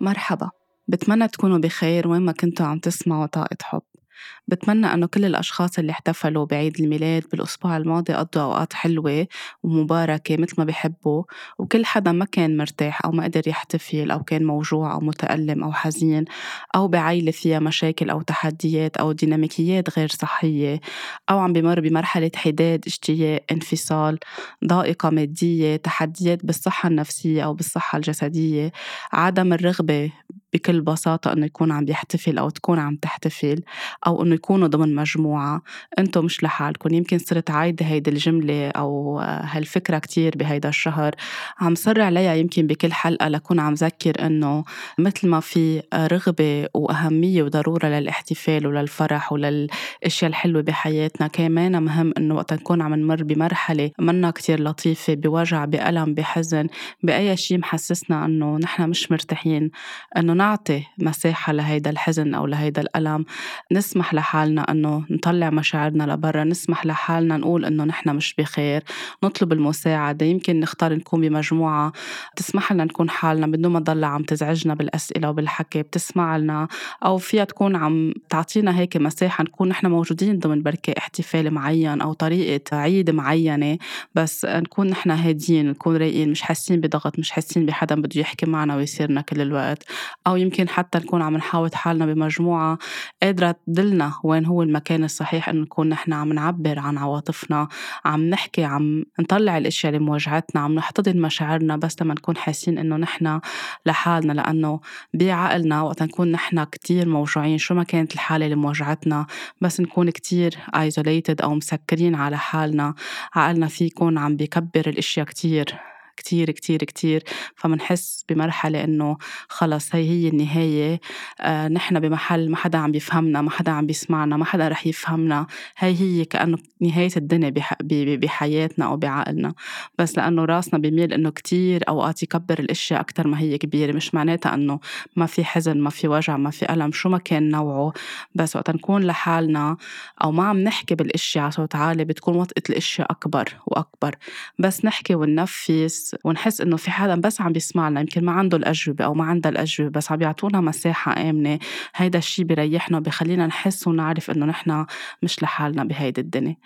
مرحبا. بتمنى تكونوا بخير وين ما كنتوا عم تسمعوا طاقة حب. بتمنى أنه كل الأشخاص اللي احتفلوا بعيد الميلاد بالأسبوع الماضي قضوا أوقات حلوة ومباركة مثل ما بحبوا وكل حدا ما كان مرتاح أو ما قدر يحتفل أو كان موجوع أو متألم أو حزين أو بعيلة فيها مشاكل أو تحديات أو ديناميكيات غير صحية أو عم بمر بمرحلة حداد اشتياق انفصال ضائقة مادية تحديات بالصحة النفسية أو بالصحة الجسدية عدم الرغبة بكل بساطة إنه يكون عم يحتفل أو تكون عم تحتفل أو إنه يكونوا ضمن مجموعة. أنتم مش لحالكم. يمكن صرت عايدة هيدي الجملة أو هالفكرة كتير بهيدا الشهر. عم صر عليها يمكن بكل حلقة لكون عم ذكر إنه مثل ما في رغبة وأهمية وضرورة للاحتفال وللفرح وللأشياء الحلوة بحياتنا. كمان مهم إنه وقت نكون عم نمر بمرحلة منا كتير لطيفة بوجع بألم بحزن بأي شيء محسسنا إنه نحن مش مرتاحين. إنه نعطي مساحة لهيدا الحزن أو لهيدا الألم. نسمح لحالنا أنه نطلع مشاعرنا لبرا نسمح لحالنا نقول أنه نحن مش بخير نطلب المساعدة يمكن نختار نكون بمجموعة. تسمح لنا نكون حالنا بدون ما تضل عم تزعجنا بالأسئلة وبالحكي بتسمع لنا أو فيها تكون عم تعطينا هيك مساحة نكون نحن موجودين ضمن بركة احتفال معين أو طريقة عيد معينة. بس نكون نحن هاديين نكون رايقين مش حاسين بضغط مش حاسين بحدا بده يحكي معنا ويصيرنا كل الوقت. أو يمكن حتى نكون عم نحاوط حالنا بمجموعة قادرة تدلنا وين هو المكان الصحيح إنه نكون نحن عم نعبر عن عواطفنا عم نحكي عم نطلع الأشياء اللي موجعتنا عم نحتضن مشاعرنا بس لما نكون حاسين إنه نحن لحالنا لأنه بعقلنا وقت نكون نحن كتير موجوعين شو ما كانت الحالة اللي موجعتنا بس نكون كتير isolated أو مسكرين على حالنا عقلنا فيه يكون عم بيكبر الأشياء كتير. كتير كتير كتير. فمنحس بمرحلة إنه خلص هي هي النهاية. آه نحن بمحل ما حدا عم بيفهمنا ما حدا عم بيسمعنا ما حدا رح يفهمنا. هي هي كأنه نهاية الدنيا بحياتنا أو بعقلنا. بس لأنه راسنا بيميل إنه كتير أوقات يكبر الأشياء أكتر ما هي كبيرة. مش معناتها إنه ما في حزن ما في وجع ما في ألم. شو ما كان نوعه. بس وقت نكون لحالنا أو ما عم نحكي بالأشياء على صوت عالي بتكون وطئة الأشياء أكبر وأكبر. بس نحكي وننفس ونحس إنه في حدا بس عم بيسمعنا يمكن ما عنده الأجوبة أو ما عندها الأجوبة بس عم يعطونا مساحة آمنة. هيدا الشيء بيريحنا بخلينا نحس ونعرف إنه نحن مش لحالنا بهيدي الدنيا.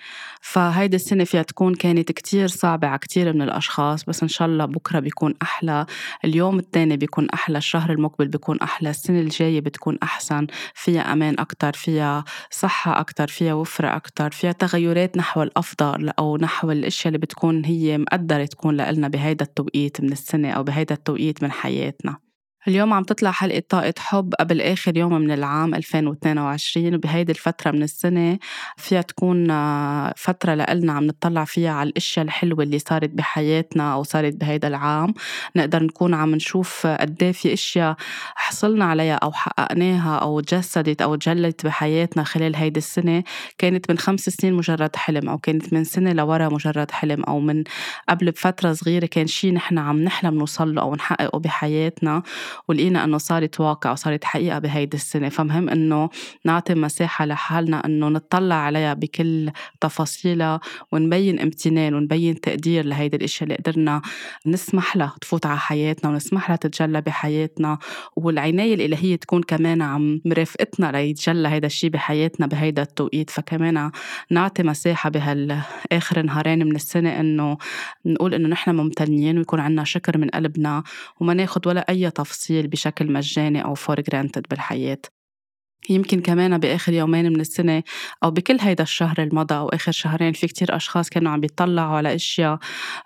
فهيدي السنة فيها تكون كانت كتير صعبة على كتير من الأشخاص بس إن شاء الله بكرة بيكون أحلى. اليوم الثاني بيكون أحلى الشهر المقبل بيكون أحلى السنة الجاية بتكون أحسن. فيها أمان أكثر فيها صحة أكثر فيها وفرة أكثر فيها تغيرات نحو الأفضل أو نحو الأشياء اللي بتكون هي مقدرة تكون لنا بهيدا التوقيت من السنة أو بهيدا التوقيت من حياتنا. اليوم عم تطلع حلقة طاقة حب قبل آخر يوم من العام 2022 وبهيدي الفترة من السنة فيها تكون آه، فترة لإلنا عم نطلع فيها على الأشياء الحلوة اللي صارت بحياتنا أو صارت بهيدا العام. نقدر نكون عم نشوف قد إيه في أشياء حصلنا عليها أو حققناها أو تجسدت أو تجلت بحياتنا خلال هيدي السنة. كانت من خمس سنين مجرد حلم أو كانت من سنة لورا مجرد حلم أو من قبل بفترة صغيرة كان شيء نحن عم نحلم نوصل له أو نحققه بحياتنا. ولقينا إنه صارت واقع وصارت حقيقة بهيدي السنة. فمهم إنه نعطي مساحة لحالنا إنه نطلع عليها بكل تفاصيلها ونبين امتنان ونبين تقدير لهيدي الإشياء اللي قدرنا نسمح لها تفوت على حياتنا ونسمح لها تتجلى بحياتنا. والعناية الإلهية تكون كمان عم مرافقتنا ليتجلى هيدا الشيء بحياتنا بهيدا التوقيت. فكمان نعطي مساحة بهالآخر نهارين من السنة إنه نقول إنه نحن ممتنين ويكون عنا شكر من قلبنا وما ناخد ولا أي تفصيل التسجيل بشكل مجاني أو for granted بالحياة. يمكن كمان بآخر يومين من السنة أو بكل هيدا الشهر المضى أو آخر شهرين في كتير أشخاص كانوا عم بيطلعوا على أشياء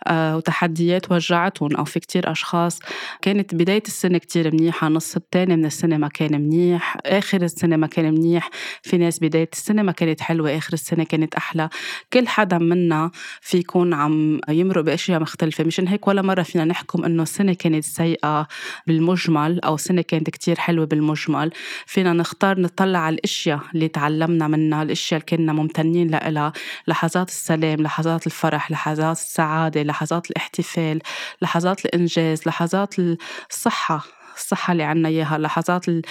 آه وتحديات وجعتهم أو في كتير أشخاص. كانت بداية السنة كتير منيحة نص التاني من السنة ما كان منيح آخر السنة ما كان منيح. في ناس بداية السنة ما كانت حلوة آخر السنة كانت أحلى. كل حدا منا في يكون عم يمرق بأشياء مختلفة. مشان هيك ولا مرة فينا نحكم إنه السنة كانت سيئة بالمجمل أو سنة كانت كتير حلوة بالمجمل. فينا نختار نطلع على الأشياء اللي تعلمنا منها الأشياء اللي كنا ممتنين لها لحظات السلام لحظات الفرح لحظات السعادة لحظات الاحتفال لحظات الإنجاز لحظات الصحة. الصحة اللي عنا إياها اللحظات اللي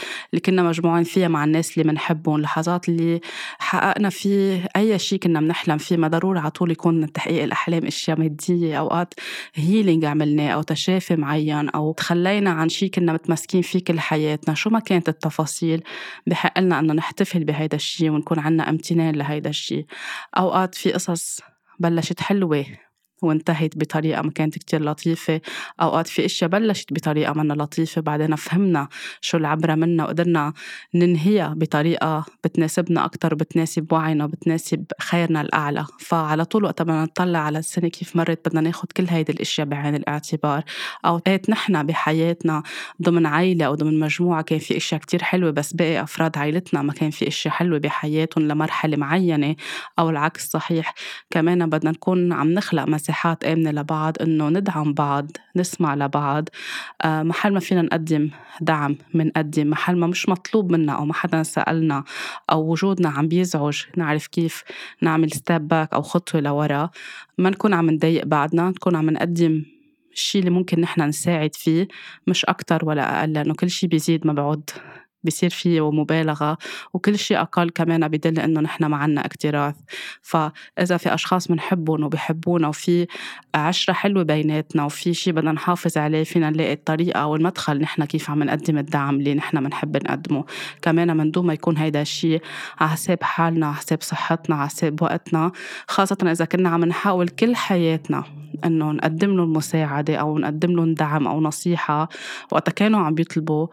كنا مجموعين فيها مع الناس اللي بنحبهم اللحظات اللي حققنا فيه أي شيء كنا بنحلم فيه ما ضروري على طول يكون تحقيق الأحلام أشياء مادية أوقات هيلينج عملناه أو تشافي معين أو تخلينا عن شيء كنا متمسكين فيه كل حياتنا. شو ما كانت التفاصيل بحق لنا أنه نحتفل بهيدا الشيء ونكون عنا امتنان لهيدا الشيء. أوقات في قصص بلشت حلوة وانتهت بطريقة ما كانت كتير لطيفة. أوقات في أشياء بلشت بطريقة منا لطيفة بعدين فهمنا شو العبرة منها وقدرنا ننهيها بطريقة بتناسبنا أكتر وبتناسب وعينا وبتناسب خيرنا الأعلى. فعلى طول وقت بدنا نطلع على السنة كيف مرت بدنا ناخد كل هيدي الأشياء بعين الاعتبار. أوقات نحن بحياتنا ضمن عيلة أو ضمن مجموعة كان في أشياء كتير حلوة بس باقي أفراد عيلتنا ما كان في أشياء حلوة بحياتهم لمرحلة معينة. أو العكس صحيح كمان بدنا نكون عم نخلق مساحات آمنة لبعض إنه ندعم بعض نسمع لبعض. آه، محل ما فينا نقدم دعم منقدم محل ما مش مطلوب منا أو ما حدا سألنا أو وجودنا عم بيزعج نعرف كيف نعمل step back أو خطوة لورا. ما نكون عم نضايق بعضنا نكون عم نقدم الشيء اللي ممكن نحن نساعد فيه مش أكتر ولا أقل لأنه كل شيء بيزيد ما بعود بصير فيه مبالغة وكل شيء أقل كمان بدل إنه نحن ما عنا اكتراث. فإذا في أشخاص بنحبهم وبحبونا وفي عشرة حلوة بيناتنا وفي شيء بدنا نحافظ عليه فينا نلاقي الطريقة أو المدخل نحن كيف عم نقدم الدعم اللي نحن بنحب نقدمه. كمان من دون ما يكون هيدا الشيء على حساب حالنا على حساب صحتنا على حساب وقتنا خاصة إذا كنا عم نحاول كل حياتنا إنه نقدم لهم مساعدة أو نقدم لهم دعم أو نصيحة وقت كانوا عم بيطلبوا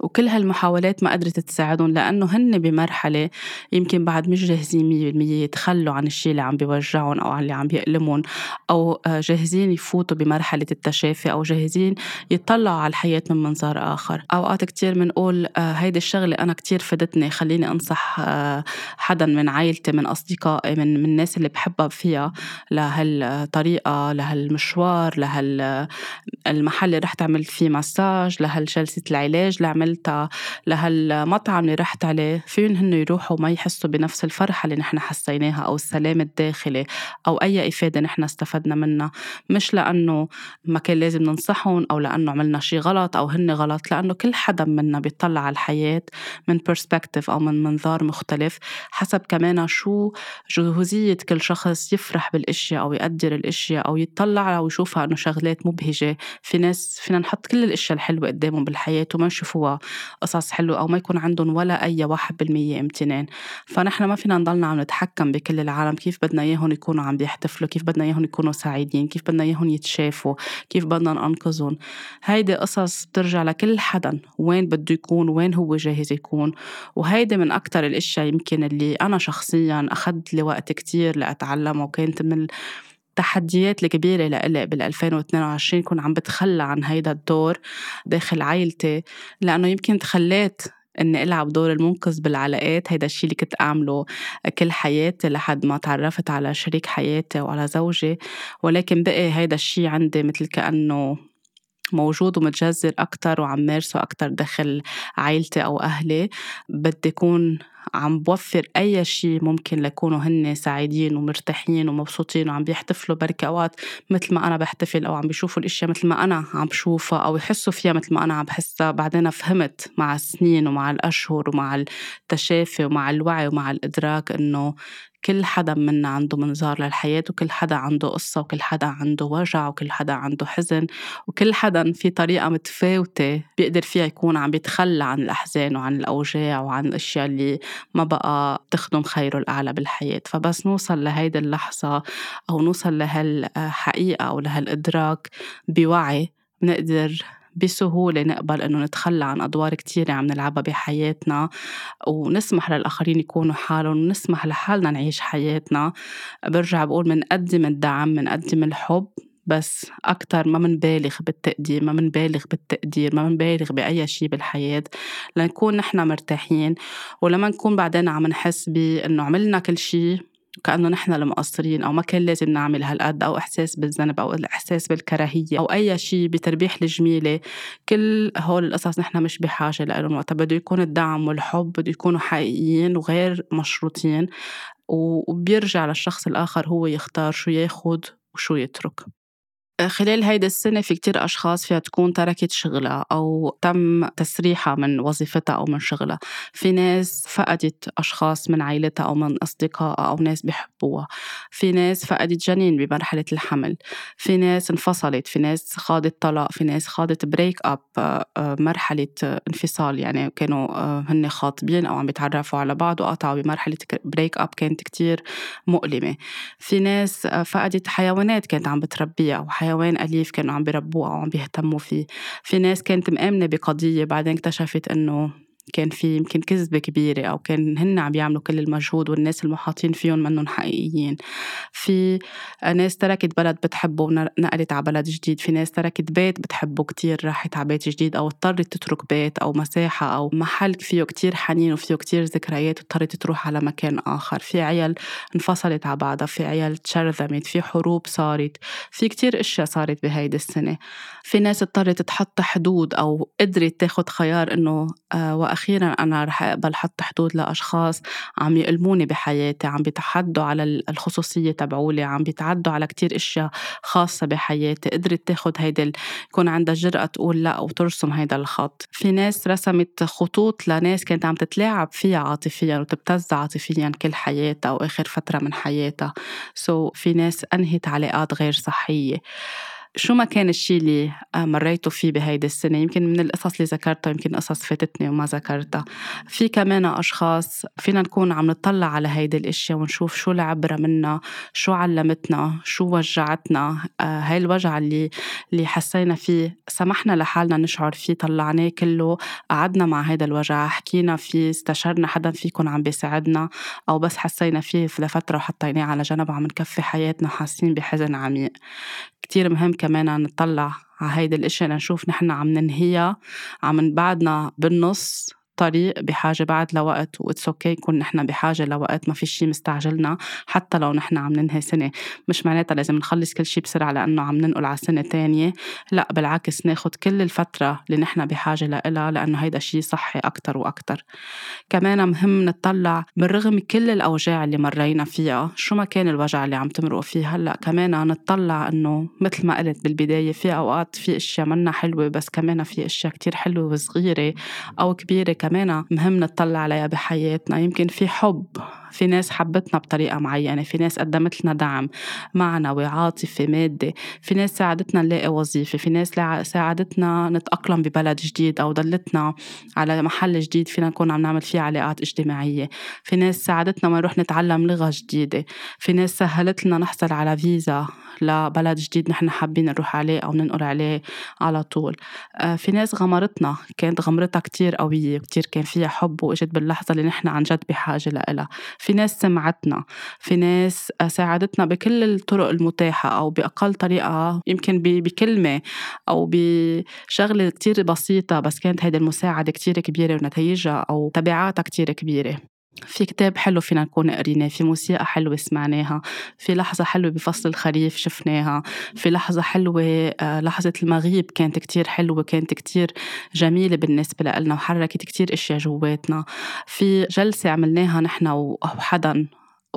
وكل هالمحاولات ما قدرت تساعدهم لأنه هن بمرحلة يمكن بعد مش جاهزين مية بالمية يتخلوا عن الشيء اللي عم بيوجعهم أو عن اللي عم بيألمهم أو آه، جاهزين يفوتوا بمرحلة التشافي أو جاهزين يطلعوا على الحياة من منظار آخر. أوقات كتير بنقول آه، هيدي الشغلة أنا كتير فادتني خليني أنصح آه، حدا من عائلتي من أصدقائي من, من الناس اللي بحبها فيها لهالطريقة لهالمشوار لهالمحل اللي رحت عملت فيه مساج لهالجلسة العلاج اللي عملتها لهالمطعم اللي رحت عليه فيهم هن يروحوا ما يحسوا بنفس الفرحة اللي نحن حسيناها أو السلام الداخلي أو أي إفادة نحن استفدنا منها. مش لأنه ما كان لازم ننصحهم أو لأنه عملنا شيء غلط أو هن غلط لأنه كل حدا منا بيطلع على الحياة من برسبكتيف أو من منظار مختلف حسب كمان شو جهوزية كل شخص يفرح بالأشياء أو يقدر الأشياء أو يطلع أو يشوفها إنه شغلات مبهجة. في ناس فينا نحط كل الأشياء الحلوة قدامهم بالحياة وما نشوفوها قصص حلوة أو ما يكون عندهم ولا أي واحد بالمية امتنان. فنحن ما فينا نضلنا عم نتحكم بكل العالم. كيف بدنا إياهم يكونوا عم بيحتفلوا؟ كيف بدنا إياهم يكونوا سعيدين؟ كيف بدنا إياهم يتشافوا؟ كيف بدنا ننقذهم؟ هيدي قصص بترجع لكل حدا. وين بده يكون؟ وين هو جاهز يكون؟ وهيدي من أكتر الأشياء يمكن اللي أنا شخصيا أخذت لي وقت كتير لأتعلم وكانت من التحديات الكبيرة لإلي بال 2022 كون عم بتخلى عن هيدا الدور داخل عائلتي لأنه يمكن تخليت إني ألعب دور المنقذ بالعلاقات. هيدا الشيء اللي كنت أعمله كل حياتي لحد ما تعرفت على شريك حياتي وعلى زوجي. ولكن بقي هيدا الشيء عندي مثل كأنه موجود ومتجذر أكتر وعم مارسه أكتر داخل عائلتي أو أهلي. بدي أكون عم بوفر أي شيء ممكن ليكونوا هن سعيدين ومرتاحين ومبسوطين وعم بيحتفلوا بركة أوقات مثل ما أنا بحتفل أو عم بيشوفوا الأشياء مثل ما أنا عم بشوفها أو يحسوا فيها مثل ما أنا عم بحسها. بعدين فهمت مع السنين ومع الأشهر ومع التشافي ومع الوعي ومع الإدراك إنه كل حدا منا عنده منظار للحياة وكل حدا عنده قصة وكل حدا عنده وجع وكل حدا عنده حزن وكل حدا في طريقة متفاوتة بيقدر فيها يكون عم بيتخلى عن الأحزان وعن الأوجاع وعن الأشياء اللي ما بقى تخدم خيره الأعلى بالحياة. فبس نوصل لهيدي اللحظة أو نوصل لهالحقيقة أو لهالإدراك بوعي بنقدر بسهولة نقبل إنه نتخلى عن أدوار كتيرة عم نلعبها بحياتنا ونسمح للآخرين يكونوا حالهم ونسمح لحالنا نعيش حياتنا. برجع بقول منقدم الدعم منقدم الحب بس أكتر ما منبالغ بالتقديم ما منبالغ بالتقدير ما منبالغ بأي شيء بالحياة لنكون نحن مرتاحين. ولما نكون بعدين عم نحس بأنه عملنا كل شيء كأنه نحن المقصرين أو ما كان لازم نعمل هالقد أو إحساس بالذنب أو الإحساس بالكراهية أو أي شيء بتربيح الجميلة. كل هول القصص نحن مش بحاجة لهم وقتها بده يكون الدعم والحب بده يكونوا حقيقيين وغير مشروطين وبيرجع للشخص الآخر هو يختار شو ياخد وشو يترك. خلال هيدي السنة في كتير أشخاص فيها تكون تركت شغلها أو تم تسريحها من وظيفتها أو من شغلها. في ناس فقدت أشخاص من عائلتها أو من أصدقائها أو ناس بحبوها في ناس فقدت جنين بمرحلة الحمل في ناس انفصلت في ناس خاضت طلاق في ناس خاضت break up مرحلة انفصال. يعني كانوا آه، هن خاطبين أو عم بيتعرفوا على بعض وقطعوا بمرحلة break up كانت كتير مؤلمة. في ناس آه، فقدت حيوانات كانت عم بتربيها أو حيوان أليف كانوا عم بيربوه أو عم بيهتموا فيه. في ناس كانت مأمنة بقضية بعدين اكتشفت إنه كان في يمكن كذبة كبيرة أو كان هن عم يعملوا كل المجهود والناس المحاطين فيهم منهم حقيقيين. في ناس تركت بلد بتحبه ونقلت على بلد جديد في ناس تركت بيت بتحبه كتير راحت على بيت جديد أو اضطرت تترك بيت أو مساحة أو محل فيه كتير حنين وفيه كتير ذكريات واضطرت تروح على مكان آخر. في عيال انفصلت على بعضها في عيال تشرذمت في حروب صارت في كتير أشياء صارت بهيدي السنة. في ناس اضطرت تحط حدود أو قدرت تاخد خيار إنه آه وأخيرا أنا رح أقبل حط حدود لأشخاص عم يألموني بحياتي عم بيتحدوا على الخصوصية تبعولي عم بيتعدوا على كتير أشياء خاصة بحياتي. قدرت تاخد هيدا يكون عندها جرأة تقول لا وترسم هيدا الخط. في ناس رسمت خطوط لناس كانت عم تتلاعب فيها عاطفيا وتبتز عاطفيا كل حياتها أو آخر فترة من حياتها. سو so في ناس أنهت علاقات غير صحية. شو ما كان الشيء اللي آه، مريتوا فيه بهيدي السنة؟ يمكن من القصص اللي ذكرتها يمكن قصص فاتتني وما ذكرتها. في كمان أشخاص فينا نكون عم نطلع على هيدي الأشياء ونشوف شو العبرة منها شو علمتنا شو وجعتنا. آه، هاي الوجع اللي اللي حسينا فيه سمحنا لحالنا نشعر فيه طلعناه كله قعدنا مع هيدا الوجع حكينا فيه استشرنا حدا فيكم عم بيساعدنا أو بس حسينا فيه لفترة وحطيناه على جنب عم نكفي حياتنا حاسين بحزن عميق. كتير مهم كمان نطلع على هيدي الاشياء لنشوف نحن عم ننهيها عم نبعدنا بالنص. طريق بحاجة بعد لوقت وإتس أوكي يكون نحن بحاجة لوقت ما في شيء مستعجلنا حتى لو نحن عم ننهي سنة. مش معناتها لازم نخلص كل شيء بسرعة لأنه عم ننقل على سنة تانية. لا بالعكس ناخد كل الفترة اللي نحن بحاجة لها لأنه هيدا شيء صحي أكثر وأكثر كمان مهم نطلع بالرغم كل الأوجاع اللي مرينا فيها. شو ما كان الوجع اللي عم تمرقوا فيه هلأ كمان نطلع إنه مثل ما قلت بالبداية في أوقات في أشياء منا حلوة بس كمان في أشياء كتير حلوة وصغيرة أو كبيرة كمان مهم نطلع عليها بحياتنا. يمكن في حب في ناس حبتنا بطريقة معينة في ناس قدمت لنا دعم معنوي عاطفي مادي في ناس ساعدتنا نلاقي وظيفة في ناس ساعدتنا نتأقلم ببلد جديد أو دلتنا على محل جديد فينا نكون عم نعمل فيه علاقات اجتماعية. في ناس ساعدتنا ما نروح نتعلم لغة جديدة. في ناس سهلت لنا نحصل على فيزا لبلد جديد نحن حابين نروح عليه أو ننقل عليه على طول. آه، في ناس غمرتنا كانت غمرتها كتير قوية كتير كان فيها حب وإجت باللحظة اللي نحن عن جد بحاجة لها في ناس سمعتنا في ناس ساعدتنا بكل الطرق المتاحة أو بأقل طريقة يمكن بكلمة أو بشغلة كتير بسيطة بس كانت هيدي المساعدة كتير كبيرة ونتائجها أو تبعاتها كتير كبيرة. في كتاب حلو فينا نكون قريناه في موسيقى حلوة سمعناها في لحظة حلوة بفصل الخريف شفناها في لحظة حلوة آه، لحظة المغيب كانت كتير حلوة كانت كتير جميلة بالنسبة لنا وحركت كتير أشياء جواتنا. في جلسة عملناها نحن وحدا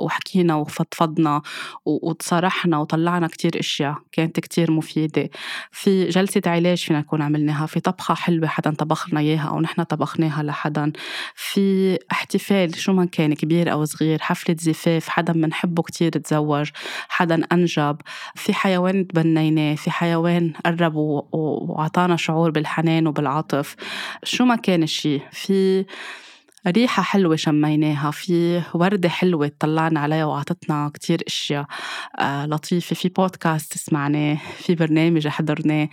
وحكينا وفضفضنا وتصارحنا وطلعنا كتير أشياء كانت كتير مفيدة. في جلسة علاج فينا نكون عملناها في طبخة حلوة حدا طبخ لنا إياها أو نحن طبخناها لحدا. في احتفال شو ما كان كبير أو صغير حفلة زفاف حدا بنحبه كتير تزوج حدا أنجب. في حيوان تبنيناه في حيوان قرب وعطانا شعور بالحنان وبالعطف. شو ما كان الشيء في ريحة حلوة شميناها في وردة حلوة طلعنا عليها وعطتنا كتير أشياء آه لطيفة في بودكاست سمعناه في برنامج حضرناه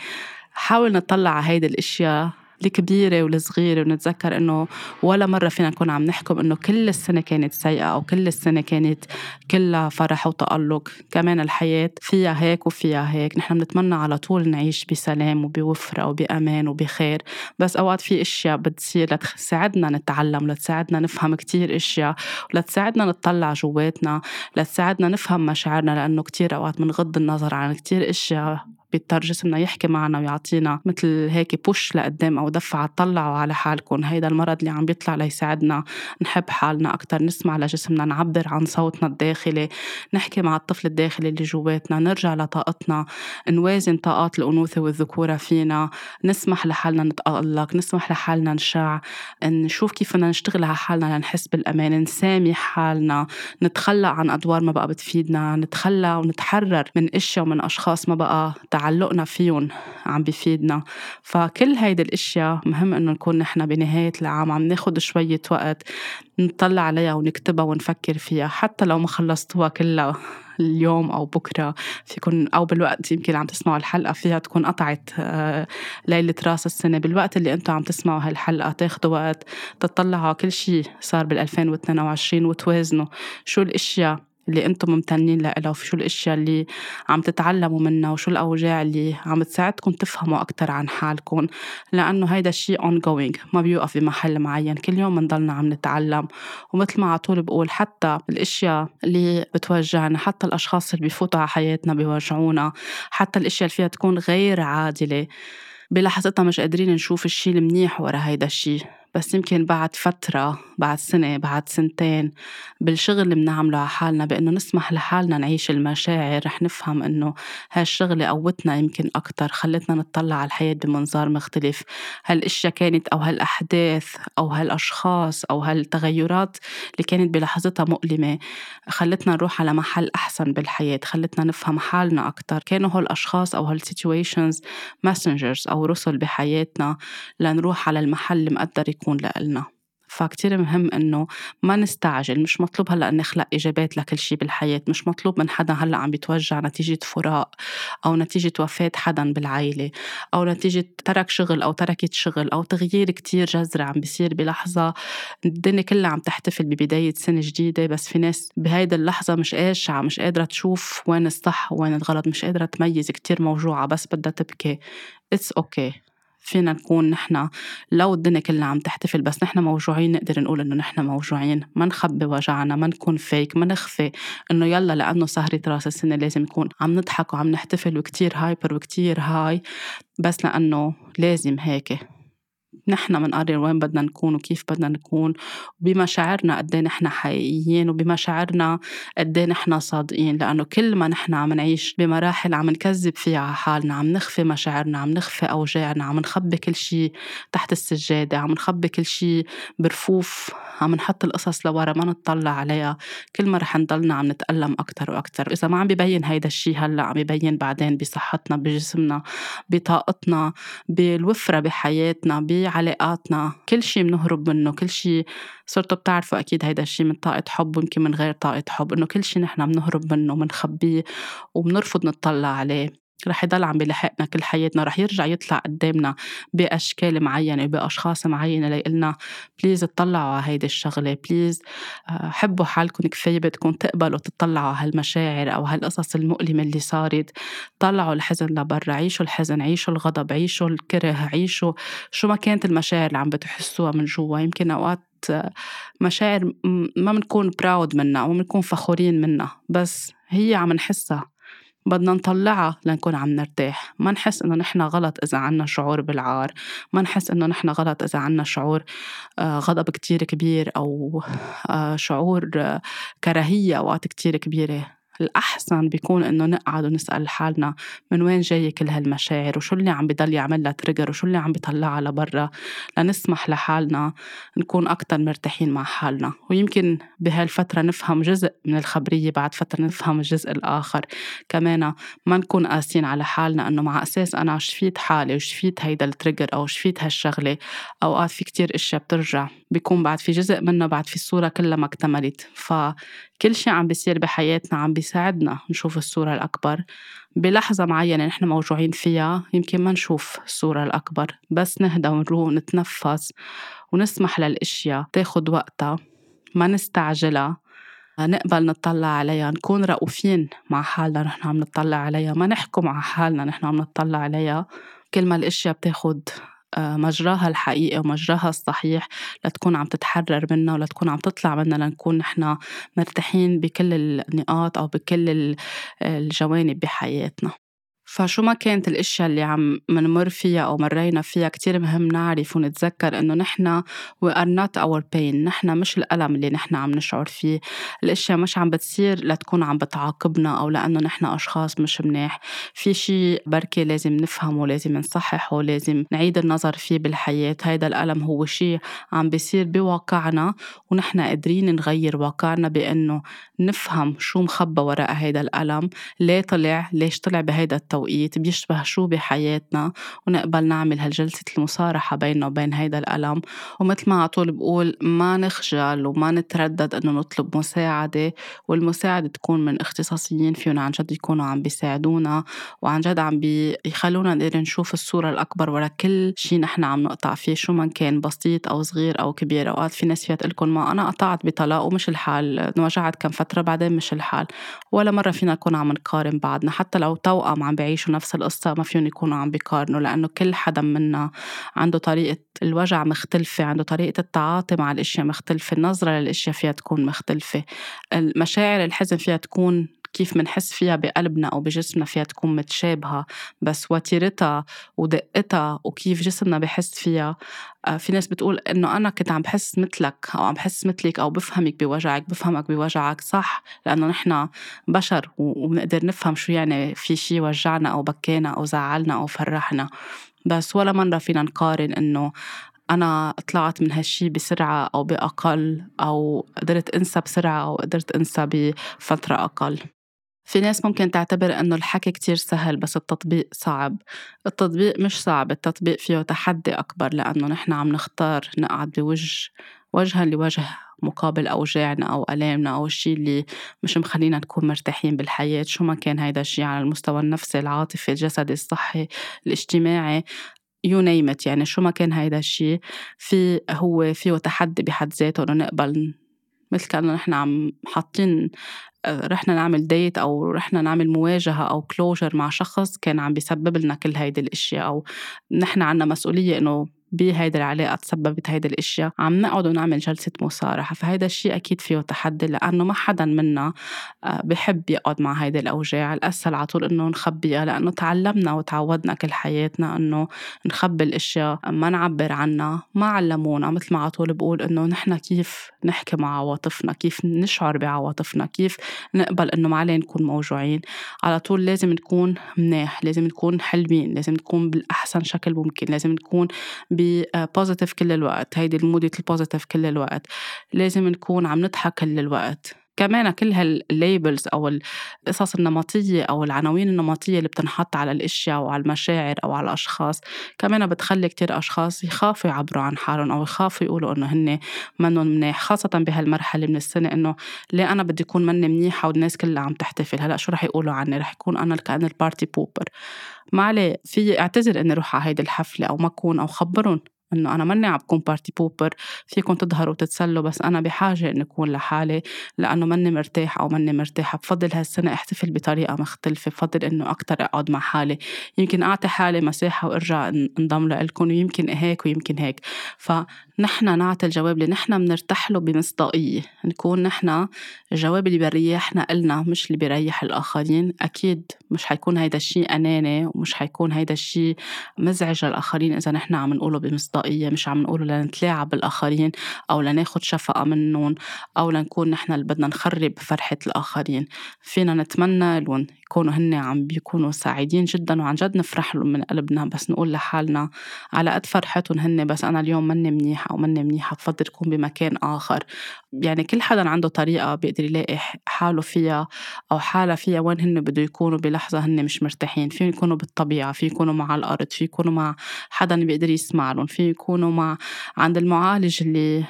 حاول نطلع على هيدي الأشياء الكبيرة والصغيرة ونتذكر إنه ولا مرة فينا نكون عم نحكم إنه كل السنة كانت سيئة أو كل السنة كانت كلها فرح وتألق. كمان الحياة فيها هيك وفيها هيك. نحن بنتمنى على طول نعيش بسلام وبوفرة وبأمان وبخير. بس أوقات في أشياء بتصير لتساعدنا نتعلم لتساعدنا نفهم كتير أشياء ولتساعدنا نطلع جواتنا لتساعدنا نفهم مشاعرنا لأنه كتير أوقات بنغض النظر عن كتير أشياء بيضطر جسمنا يحكي معنا ويعطينا مثل هيك بوش لقدام أو دفعة طلعوا على حالكم. هيدا المرض اللي عم بيطلع ليساعدنا نحب حالنا أكتر نسمع لجسمنا نعبر عن صوتنا الداخلي نحكي مع الطفل الداخلي اللي جواتنا نرجع لطاقتنا نوازن طاقات الأنوثة والذكورة فينا نسمح لحالنا نتألق نسمح لحالنا نشع نشوف كيف بدنا نشتغل على حالنا لنحس بالأمان نسامح حالنا نتخلى عن أدوار ما بقى بتفيدنا نتخلى ونتحرر من أشياء ومن أشخاص ما بقى تعلقنا فيهم عم بيفيدنا فكل هيدي الأشياء مهم إنه نكون نحن بنهاية العام عم ناخد شوية وقت نطلع عليها ونكتبها ونفكر فيها. حتى لو ما خلصتوها كلها اليوم أو بكرة فيكون أو بالوقت يمكن عم تسمعوا الحلقة فيها تكون قطعت آه، ليلة رأس السنة. بالوقت اللي أنتم عم تسمعوا هالحلقة تاخدوا وقت تطلعوا كل شيء صار بال 2022 وتوازنوا. شو الأشياء اللي أنتم ممتنين لها وشو الأشياء اللي عم تتعلموا منها وشو الأوجاع اللي عم تساعدكم تفهموا أكثر عن حالكم. لأنه هيدا الشيء ongoing ما بيوقف بمحل معين. كل يوم بنضلنا عم نتعلم. ومثل ما على طول بقول حتى الأشياء اللي بتوجعنا حتى الأشخاص اللي بيفوتوا على حياتنا بيوجعونا. حتى الأشياء اللي فيها تكون غير عادلة. بلحظتها مش قادرين نشوف الشيء المنيح ورا هيدا الشيء بس يمكن بعد فترة بعد سنة بعد سنتين بالشغل اللي بنعمله على حالنا بأنه نسمح لحالنا نعيش المشاعر رح نفهم أنه هالشغلة قوتنا يمكن أكتر خلتنا نطلع على الحياة بمنظار مختلف. هالأشياء كانت أو هالأحداث أو هالأشخاص أو هالتغيرات اللي كانت بلحظتها مؤلمة خلتنا نروح على محل أحسن بالحياة خلتنا نفهم حالنا أكتر. كانوا هالأشخاص أو هال situations messengers أو رسل بحياتنا لنروح على المحل اللي مقدر يكون لإلنا. فكتير مهم إنه ما نستعجل مش مطلوب هلأ نخلق إجابات لكل شيء بالحياة مش مطلوب من حدا هلأ عم بيتوجع نتيجة فراق أو نتيجة وفاة حدا بالعائله أو نتيجة ترك شغل أو تركت شغل أو تغيير كتير جذري عم بيصير بلحظة. الدنيا كلها عم تحتفل ببداية سنة جديدة بس في ناس بهيدي اللحظة مش قاشعه مش قادرة تشوف وين الصح وين الغلط مش قادرة تميز كتير موجوعة بس بدها تبكي. It's okay okay. فينا نكون نحن لو الدنيا كلها عم تحتفل بس نحن موجوعين نقدر نقول إنه نحن موجوعين ما نخبي وجعنا ما نكون فيك ما نخفي إنه يلا لأنه سهرة رأس السنة لازم نكون عم نضحك وعم نحتفل وكتير hyper وكتير high بس لأنه لازم هيك. نحن بنقرر وين بدنا نكون وكيف بدنا نكون وبمشاعرنا قد إيه نحن حقيقيين وبمشاعرنا قد إيه نحن صادقين. لأنه كل ما نحن عم نعيش بمراحل عم نكذب فيها على حالنا عم نخفي مشاعرنا عم نخفي أوجاعنا عم نخبي كل شيء تحت السجادة عم نخبي كل شيء برفوف عم نحط القصص لورا ما نطلع عليها. كل ما رح نضلنا عم نتألم أكتر وأكتر. إذا ما عم ببين هيدا الشيء هلأ عم ببين بعدين بصحتنا بجسمنا بطاقتنا بالوفرة بحياتنا بعلاقاتنا كل شيء بنهرب منه كل شيء صرتوا بتعرفوا أكيد هيدا الشيء من طاقة حب ويمكن من غير طاقة حب إنه كل شيء نحن بنهرب منه بنخبيه وبنرفض نطلع عليه. رح يضل عم بيلحقنا كل حياتنا رح يرجع يطلع قدامنا بأشكال معينة بأشخاص معينة ليقلنا please اطلعوا على هيدي الشغلة please آه، حبوا حالكم كفاية بدكم تقبلوا تطلعوا على هالمشاعر أو هالقصص المؤلمة اللي صارت. طلعوا الحزن لبرا عيشوا الحزن عيشوا الغضب عيشوا الكره عيشوا شو ما كانت المشاعر اللي عم بتحسوها من جوا. يمكن أوقات مشاعر ما بنكون proud منها أو بنكون فخورين منها بس هي عم نحسها. بدنا نطلعها لنكون عم نرتاح. ما نحس إنه نحن غلط إذا عنا شعور بالعار. ما نحس إنه نحن غلط إذا عنا شعور آه، غضب كتير كبير أو آه، شعور آه، كراهية أوقات كتير كبيرة. الأحسن بيكون إنه نقعد ونسأل حالنا من وين جاية كل هالمشاعر وشو اللي عم بضل يعمل لها تريجر وشو اللي عم بيطلعها لبرا لنسمح لحالنا نكون أكتر مرتاحين مع حالنا. ويمكن بهالفترة نفهم جزء من الخبرية بعد فترة نفهم الجزء الآخر. كمان ما نكون قاسين على حالنا إنه مع أساس أنا شفيت حالي وشفيت هيدا التريجر أو شفيت هالشغلة. أوقات في كتير أشياء بترجع بيكون بعد في جزء منها بعد في الصورة كلها ما اكتملت. فكل شيء عم بيصير بحياتنا عم بيساعدنا نشوف الصورة الأكبر. بلحظة معينة نحن موجوعين فيها يمكن ما نشوف الصورة الأكبر بس نهدى ونروح نتنفس ونسمح للأشياء تاخد وقتها ما نستعجلها نقبل نطلع عليها نكون رؤوفين مع حالنا نحن عم نطلع عليها ما نحكم على حالنا نحن عم نطلع عليها. كل ما الأشياء بتاخد مجراها الحقيقي ومجراها الصحيح لتكون عم تتحرر منا ولتكون عم تطلع منا لنكون نحن مرتاحين بكل النقاط أو بكل الجوانب بحياتنا. فشو ما كانت الأشياء اللي عم منمر فيها أو مرينا فيها كتير مهم نعرف ونتذكر إنه نحن we are not our pain. نحن مش الألم اللي نحن عم نشعر فيه. الأشياء مش عم بتصير لتكون عم بتعاقبنا أو لأنه نحن أشخاص مش مناح في شيء بركي لازم نفهمه لازم نصححه لازم نعيد النظر فيه بالحياة. هيدا الألم هو شيء عم بيصير بواقعنا ونحن قادرين نغير واقعنا بأنه نفهم شو مخبى وراء هيدا الألم. ليه طلع؟ ليش طلع بهيدا التوقيت بيشبه شو بحياتنا ونقبل نعمل هالجلسة المصارحة بيننا وبين هيدا الألم. ومثل ما على طول بقول ما نخجل وما نتردد إنه نطلب مساعدة والمساعدة تكون من اختصاصيين فيهم عن جد يكونوا عم بيساعدونا وعن جد عم بيخلونا نقدر نشوف الصورة الأكبر ورا كل شيء نحن عم نقطع فيه شو ما كان بسيط أو صغير أو كبير. أوقات في ناس فيها تقول ما أنا قطعت بطلاق ومش الحال انوجعت كم فترة بعدين مش الحال. ولا مرة فينا نكون عم نقارن بعضنا حتى لو توأم عم بيعيشوا نفس القصة ما فيهم يكونوا عم بيقارنوا لأنه كل حدا منا عنده طريقة الوجع مختلفة عنده طريقة التعاطي مع الأشياء مختلفة النظرة للأشياء فيها تكون مختلفة المشاعر الحزن فيها تكون كيف منحس فيها بقلبنا أو بجسمنا فيها تكون متشابهة بس وتيرتها ودقتها وكيف جسمنا بحس فيها. آه، في ناس بتقول إنه أنا كنت عم بحس مثلك أو عم بحس مثلك أو بفهمك بوجعك بفهمك بوجعك صح؟ لأنه نحن بشر وبنقدر نفهم شو يعني في شي وجعنا أو بكينا أو زعلنا أو فرحنا. بس ولا مرة فينا نقارن إنه أنا طلعت من هالشي بسرعة أو بأقل أو قدرت أنسى بسرعة أو قدرت أنسى بفترة أقل. في ناس ممكن تعتبر إنه الحكي كتير سهل بس التطبيق صعب. التطبيق مش صعب التطبيق فيه تحدي أكبر لأنه نحن عم نختار نقعد بوجه وجها لوجه مقابل أوجاعنا أو ألامنا أو الشيء اللي مش مخلينا نكون مرتاحين بالحياة. شو ما كان هيدا الشيء على المستوى النفسي العاطفي الجسدي الصحي الاجتماعي you name يعني شو ما كان هيدا الشيء في هو فيه تحدي بحد ذاته إنه نقبل مثل كأنه نحن عم حاطين رحنا نعمل date أو رحنا نعمل مواجهة أو closure مع شخص كان عم بيسبب لنا كل هيدي الأشياء أو نحن عنا مسؤولية إنه بهيدي العلاقة تسببت هيدي الأشياء. عم نقعد ونعمل جلسة مصارحة. فهيدا الشيء أكيد فيه تحدي لأنه ما حدا منا آه، بحب يقعد مع هيدي الأوجاع. الأسهل على طول إنه نخبيها لأنه تعلمنا وتعودنا كل حياتنا إنه نخبي الأشياء. ما نعبر عنها ما علمونا. مثل ما على طول بقول إنه نحن كيف نحكي مع عواطفنا كيف نشعر بعواطفنا كيف نقبل إنه ما عليه نكون موجوعين. على طول لازم نكون مناح لازم نكون حلوين لازم نكون بالأحسن شكل ممكن لازم نكون ب positive كل الوقت. هيدي ال mood ال positive كل الوقت. لازم نكون عم نضحك كل الوقت. كمان كل هال labels أو القصص النمطية أو العناوين النمطية اللي بتنحط على الأشياء وعلى المشاعر أو على الأشخاص كمان بتخلي كتير أشخاص يخافوا يعبروا عن حالهم أو يخافوا يقولوا إنه هن منهم منيح خاصه بهالمرحلة من السنة إنه ليه أنا بدي أكون مني منيحة والناس كلها عم تحتفل؟ هلأ شو رح يقولوا عني؟ رح يكون أنا كأن ال party pooper ما عليه في أعتذر إني أروح على هيدي الحفلة أو ما أكون أو خبرهم إنه أنا ماني عم بكون party pooper فيكم تظهروا وتتسلوا بس أنا بحاجة إني أكون لحالي لأنه ماني مرتاح أو ماني مرتاحة. بفضل هالسنة أحتفل بطريقة مختلفة بفضل إنه أكثر أقعد مع حالي. يمكن أعطي حالي مساحة وأرجع انضم لكم ويمكن هيك ويمكن هيك. فنحن نعطي الجواب اللي نحن بنرتاح له بمصداقية. نكون نحن الجواب اللي بيريحنا إلنا مش اللي بيريح الآخرين. أكيد مش حيكون هيدا الشيء أناني ومش حيكون هيدا الشيء مزعج للآخرين إذا نحن عم نقوله بمصداقية تلقائية مش عم نقوله لنتلاعب بالآخرين أو لناخد شفقة منهم أو لنكون نحن اللي بدنا نخرب فرحة الآخرين. فينا نتمنى لهم يكونوا هن عم بيكونوا سعيدين جدا وعن جد نفرح لهم من قلبنا بس نقول لحالنا على قد فرحتهم هن بس أنا اليوم مني منيحة. أو مني منيحة بفضل أكون بمكان آخر. يعني كل حدا عنده طريقة بيقدر يلاقي حاله فيها أو حالة فيها وين هن بده يكونوا بلحظة هن مش مرتاحين. فيهم يكونوا بالطبيعة في يكونوا مع الأرض في يكونوا مع حدا بيقدر يسمع لهم في يكونوا مع عند المعالج اللي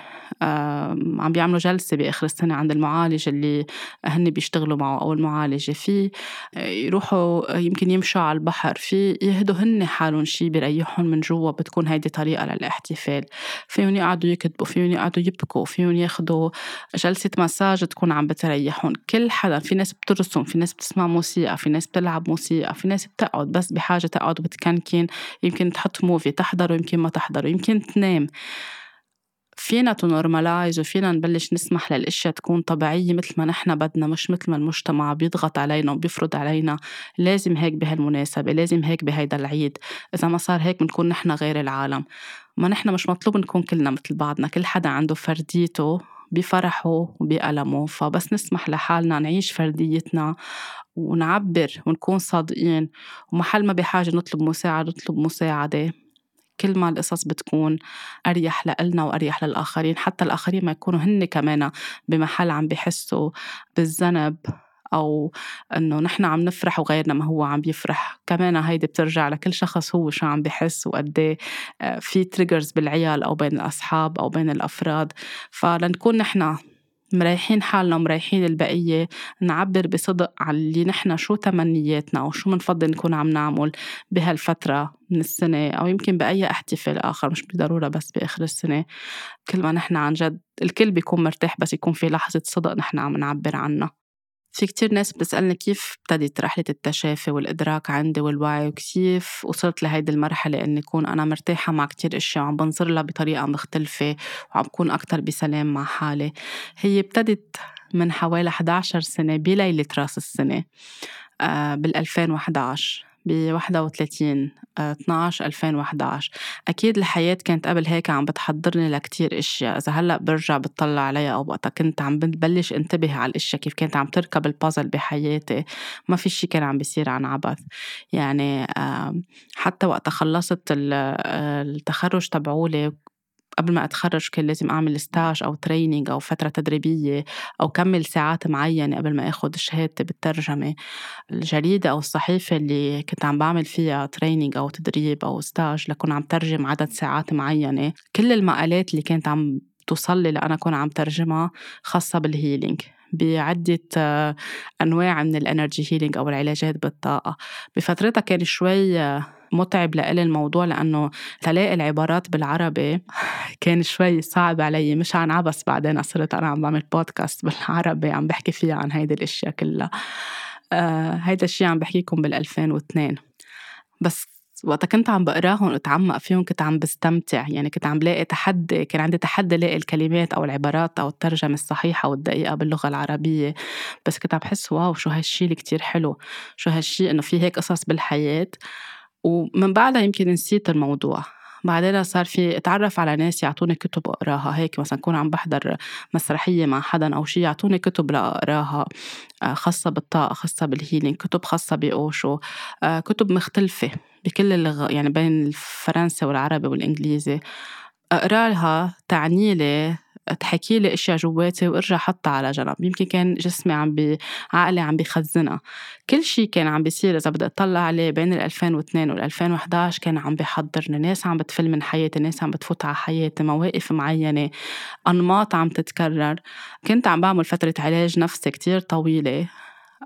عم بيعملوا جلسة بآخر السنة عند المعالج اللي هن بيشتغلوا معه أو المعالجة. في يروحوا يمكن يمشوا على البحر. في يهدوا هن حالهم شي بيريحهم من جوا بتكون هيدي طريقة للاحتفال. فيهم يقعدوا يكتبوا فيهم يقعدوا يبكوا فيهم ياخدوا جلسة مساج تكون عم بتريحهم كل حدا في ناس بترسم في ناس بتسمع موسيقى في ناس بتلعب موسيقى في ناس بتقعد بس بحاجة تقعد وبتكنكن يمكن تحط موفي تحضره يمكن ما تحضره يمكن تنام. فينا تنورمالايز وفينا نبلش نسمح للأشياء تكون طبيعية مثل ما نحن بدنا مش مثل ما المجتمع بيضغط علينا وبيفرض علينا. لازم هيك بهالمناسبة لازم هيك بهيدا العيد. إذا ما صار هيك بنكون نحن غير العالم. ما نحن مش مطلوب نكون كلنا مثل بعضنا. كل حدا عنده فرديته بفرحه وبألمه. فبس نسمح لحالنا نعيش فرديتنا ونعبر ونكون صادقين. ومحل ما بحاجة نطلب مساعدة نطلب مساعدة. كل ما القصص بتكون أريح لإلنا وأريح للآخرين حتى الآخرين ما يكونوا هن كمان بمحل عم بحسوا بالذنب أو إنه نحن عم نفرح وغيرنا ما هو عم بيفرح كمان هيدي بترجع لكل شخص هو شو عم بحس وقد إيه، آه، في تريجرز بالعيال أو بين الأصحاب أو بين الأفراد. فلنكون نحن مريحين حالنا ومريحين البقية نعبر بصدق على اللي نحن شو تمنياتنا وشو منفضل نكون عم نعمل بهالفترة من السنة أو يمكن بأي احتفال آخر مش بالضرورة بس بآخر السنة. كل ما نحن عن جد الكل بيكون مرتاح بس يكون في لحظة صدق نحن عم نعبر عنها في كتير ناس بتسألني كيف ابتدت رحلة التشافي والإدراك عندي والوعي وكيف وصلت لهيدي المرحلة إني أكون أنا مرتاحة مع كتير أشياء وعم بنظر لها بطريقة مختلفة وعم بكون أكتر بسلام مع حالي. هي ابتدت من حوالي 11 سنة بليلة رأس السنة آه بال 2011 ب 31 12 2011 أكيد الحياة كانت قبل هيك عم بتحضرني لكتير أشياء. إذا هلأ برجع بتطلع عليها أو وقتها كنت عم ببلش انتبه على الأشياء كيف كانت عم تركب البازل بحياتي. ما في شي كان عم بيصير عن عبث. يعني حتى وقت خلصت التخرج تبعولي قبل ما أتخرج كان لازم أعمل stage أو training أو فترة تدريبية أو كمل ساعات معينة قبل ما أخذ شهادتي بالترجمة. الجريدة أو الصحيفة اللي كنت عم بعمل فيها training أو تدريب أو stage لكون عم ترجم عدد ساعات معينة. كل المقالات اللي كانت عم توصل لي لأنا أكون عم ترجمها خاصة بال healing بعدة أنواع من ال energy healing أو العلاجات بالطاقة. بفترتها كان شوي متعب لإلي الموضوع لأنه تلاقي العبارات بالعربي كان شوي صعب علي. مش عن عبس بعدين صرت أنا عم بعمل بودكاست بالعربي عم بحكي فيها عن هيدي الأشياء كلها. آه هيدا الشيء عم بحكيكم بال 2002 بس وقتها كنت عم بقراهم واتعمق فيهم كنت عم بستمتع. يعني كنت عم لاقي تحدي كان عندي تحدي لاقي الكلمات أو العبارات أو الترجمة الصحيحة والدقيقه باللغة العربية. بس كنت عم بحس واو شو هالشي اللي كتير حلو. شو هالشي إنه في هيك قصص بالحياة. ومن بعدها يمكن نسيت الموضوع. بعدين صار في اتعرف على ناس يعطوني كتب أقراها. هيك مثلا كون عم بحضر مسرحية مع حدا أو شيء يعطوني كتب لأقراها. آه، خاصة بالطاقة خاصة بال healing كتب خاصة بأوشو. آه، كتب مختلفة بكل اللغة يعني بين الفرنسي والعربي والإنجليزي. أقرأ لها تعني لي تحكي لي أشياء جواتي وأرجع حطها على جنب. يمكن كان جسمي عم بي عقلي عم بيخزنها كل شيء كان عم بيصير. إذا بدي أطلع عليه بين ال 2002 وال 2011 كان عم بيحضرني. ناس عم بتفل من حياتي ناس عم بتفوت على حياتي مواقف معينة أنماط عم تتكرر. كنت عم بعمل فترة علاج نفسي كتير طويلة.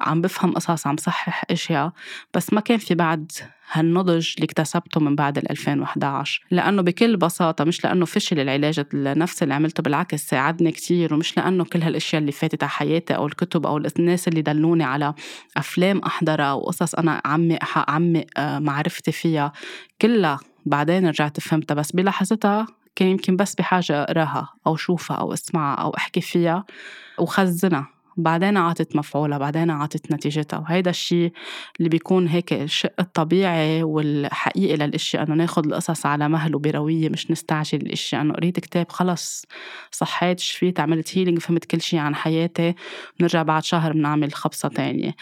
عم بفهم قصص عم صحح أشياء. بس ما كان في بعد هالنضج اللي اكتسبته من بعد ال 2011 لأنه بكل بساطة مش لأنه فشل العلاج النفسي اللي عملته بالعكس ساعدني كتير ومش لأنه كل هالأشياء اللي فاتت على حياتي أو الكتب أو الناس اللي دلوني على أفلام أحضرها وقصص أنا عمي عمي آه، معرفتي فيها كلها بعدين رجعت فهمتها. بس بلحظتها كان يمكن بس بحاجة أقراها أو شوفها أو أسمعها أو أحكي فيها وخزنها. بعدين عطت مفعولها بعدين عطت نتيجتها. وهيدا الشيء اللي بيكون هيك الشق الطبيعي والحقيقي للاشياء إنه ناخد القصص على مهل وبروية مش نستعجل الاشياء إنه قريت كتاب خلص صحيت شفيت عملت هيلينج فهمت كل شيء عن حياتي بنرجع بعد شهر بنعمل خبصة تانية.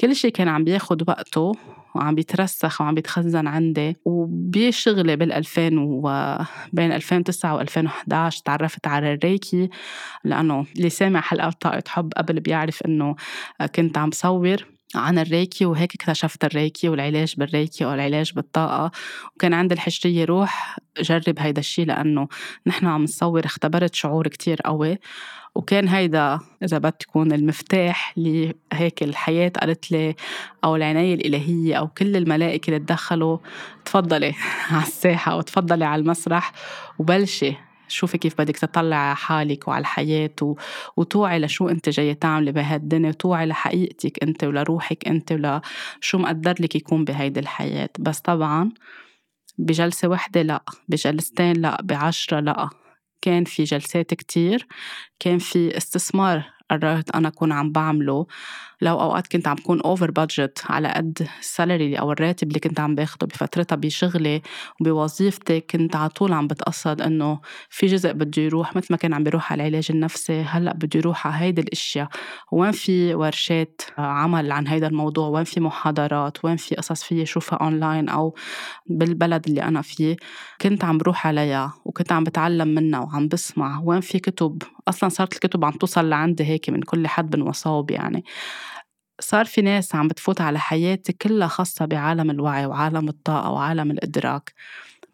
كل شيء كان عم بياخد وقته وعم بيترسخ وعم بيتخزن عندي. وبشغلي بال 2000 وبين 2009 و 2011 تعرفت على الريكي لأنه اللي سامع حلقات طاقة حب قبل بيعرف إنه كنت عم صور. عن الريكي وهيك اكتشفت الريكي والعلاج بالريكي أو العلاج بالطاقة. وكان عندي الحشرية روح جرب هيدا الشيء لأنه نحن عم نصور اختبرت شعور كتير قوي. وكان هيدا إذا بدك تكون المفتاح اللي هيك الحياة قالت لي أو العناية الإلهية أو كل الملائكة اللي تدخلوا تفضلي على الساحة وتفضلي على المسرح وبلشي. شوفي كيف بدك تطلعي على حالك وعلى الحياة و... وتوعي لشو أنت جاية تعملي بهالدنيا وتوعي لحقيقتك أنت ولروحك أنت ولشو مقدر لك يكون بهيدي الحياة. بس طبعا بجلسة وحدة لا بجلستين لا بعشرة لا. كان في جلسات كتير كان في استثمار قررت أنا أكون عم بعمله. لو أوقات كنت عم كون over budget على قد ال salary أو الراتب اللي كنت عم باخده بفترتها بشغلي وبوظيفتي كنت على طول عم بتقصد إنه في جزء بده يروح مثل ما كان عم بيروح على العلاج النفسي هلأ بده يروح على هيدي الأشياء. وين في ورشات عمل عن هيدا الموضوع؟ وين في محاضرات؟ وين في قصص في شوفها أونلاين أو بالبلد اللي أنا فيه؟ كنت عم بروح عليها وكنت عم بتعلم منها وعم بسمع. وين في كتب؟ أصلا صارت الكتب عم توصل لعندي هيك من كل حد من يعني. صار في ناس عم بتفوت على حياتي كلها خاصة بعالم الوعي وعالم الطاقة وعالم الإدراك.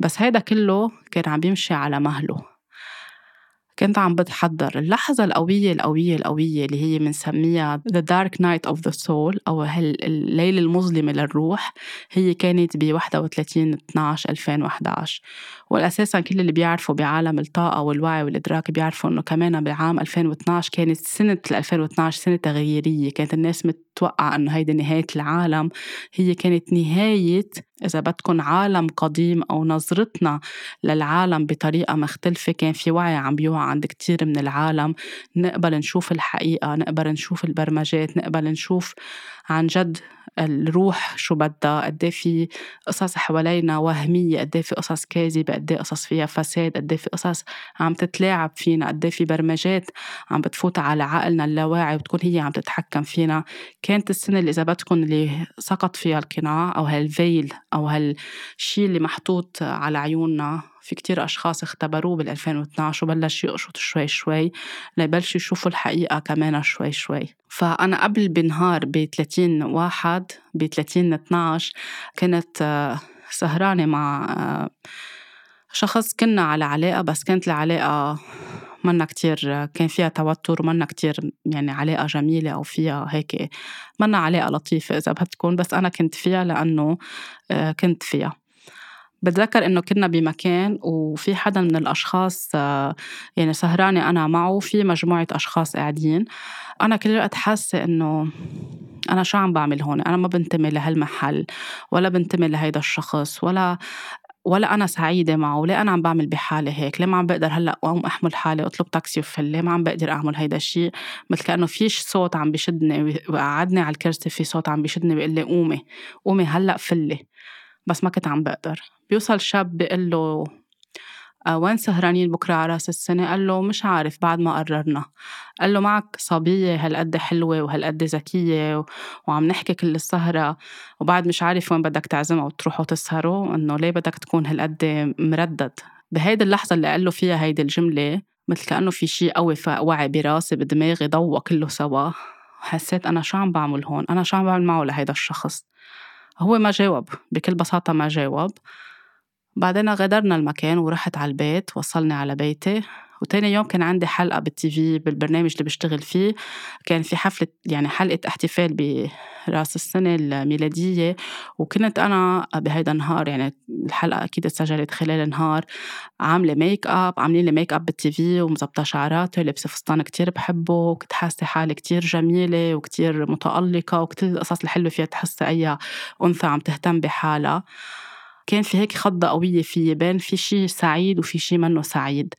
بس هيدا كله كان عم بيمشي على مهله. كنت عم بتحضر. اللحظة القوية القوية القوية اللي هي بنسميها The Dark Night of the Soul أو الليلة المظلمة للروح هي كانت ب 31 12 2011 والأساسا كل اللي بيعرفوا بعالم الطاقة والوعي والإدراك بيعرفوا إنه كمان بعام 2012 كانت سنة 2012 سنة تغييرية. كانت الناس متوقعة إنه هيدي نهاية العالم. هي كانت نهاية إذا بدكم عالم قديم أو نظرتنا للعالم بطريقة مختلفة كان في وعي عم بيوعى عند كتير من العالم. نقبل نشوف الحقيقة نقبل نشوف البرمجات نقبل نشوف عن جد الروح شو بدها قد إيه في قصص حوالينا وهمية قد إيه في قصص كاذبة قد قصص فيها فساد قد في قصص عم تتلاعب فينا قد في برمجات عم بتفوت على عقلنا اللاواعي وتكون هي عم تتحكم فينا. كانت السنة اللي إذا بدكم اللي سقط فيها القناع أو هالفيل أو هالشي اللي محطوط على عيوننا في كتير أشخاص اختبروه بال 2012 وبلش يقشط شوي شوي ليبلشوا يشوفوا الحقيقة كمان شوي شوي. فأنا قبل بنهار ب 30 واحد ب 30 12 كنت آه، سهرانة مع آه، شخص كنا على علاقة بس كانت العلاقة منا كتير كان فيها توتر ومنا كتير يعني علاقة جميلة أو فيها هيك منا علاقة لطيفة إذا بتكون بس أنا كنت فيها لأنه آه، كنت فيها. بتذكر إنه كنا بمكان وفي حدا من الأشخاص آه، يعني سهرانة أنا معه في مجموعة أشخاص قاعدين. أنا كل الوقت حاسة إنه أنا شو عم بعمل هون؟ أنا ما بنتمي لهالمحل ولا بنتمي لهيدا الشخص ولا ولا أنا سعيدة معه ليه أنا عم بعمل بحالي هيك؟ ليه ما عم بقدر هلأ أقوم أحمل حالي أطلب تاكسي وفل؟ ليه ما عم بقدر أعمل هيدا الشيء مثل كأنه فيش صوت عم بشدني وقعدني على الكرسي في صوت عم بشدني بيقول لي قومي قومي هلأ فلي. بس ما كنت عم بقدر. بيوصل شاب بيقول له آه، وين سهرانين بكرة على راس السنة؟ قال له مش عارف بعد ما قررنا. قال له معك صبية هالقد حلوة وهالقد ذكية وعم نحكي كل السهرة وبعد مش عارف وين بدك تعزمها وتروحوا تسهروا إنه ليه بدك تكون هالقد مردد؟ بهيدي اللحظة اللي قال له فيها هيدي الجملة مثل كأنه في شيء قوي وعي براسي بدماغي ضوى كله سوا. حسيت أنا شو عم بعمل هون؟ أنا شو عم بعمل معه لهيدا الشخص؟ هو ما جاوب بكل بساطة ما جاوب. بعدين غادرنا المكان ورحت على البيت وصلني على بيتي. وتاني يوم كان عندي حلقة بال TV بالبرنامج اللي بشتغل فيه. كان في حفلة يعني حلقة احتفال برأس السنة الميلادية. وكنت أنا بهيدا النهار يعني الحلقة أكيد اتسجلت خلال النهار عاملة make up عاملين لي ميك اب بال TV ومظبطة شعراتي لابسة فستان كتير بحبه وكنت حاسة حالي كتير جميلة وكتير متألقة وكتير القصص الحلوة فيها تحس أي أنثى عم تهتم بحالها. كان في هيك خضة قوية فيي بين في شي سعيد وفي شي منه سعيد.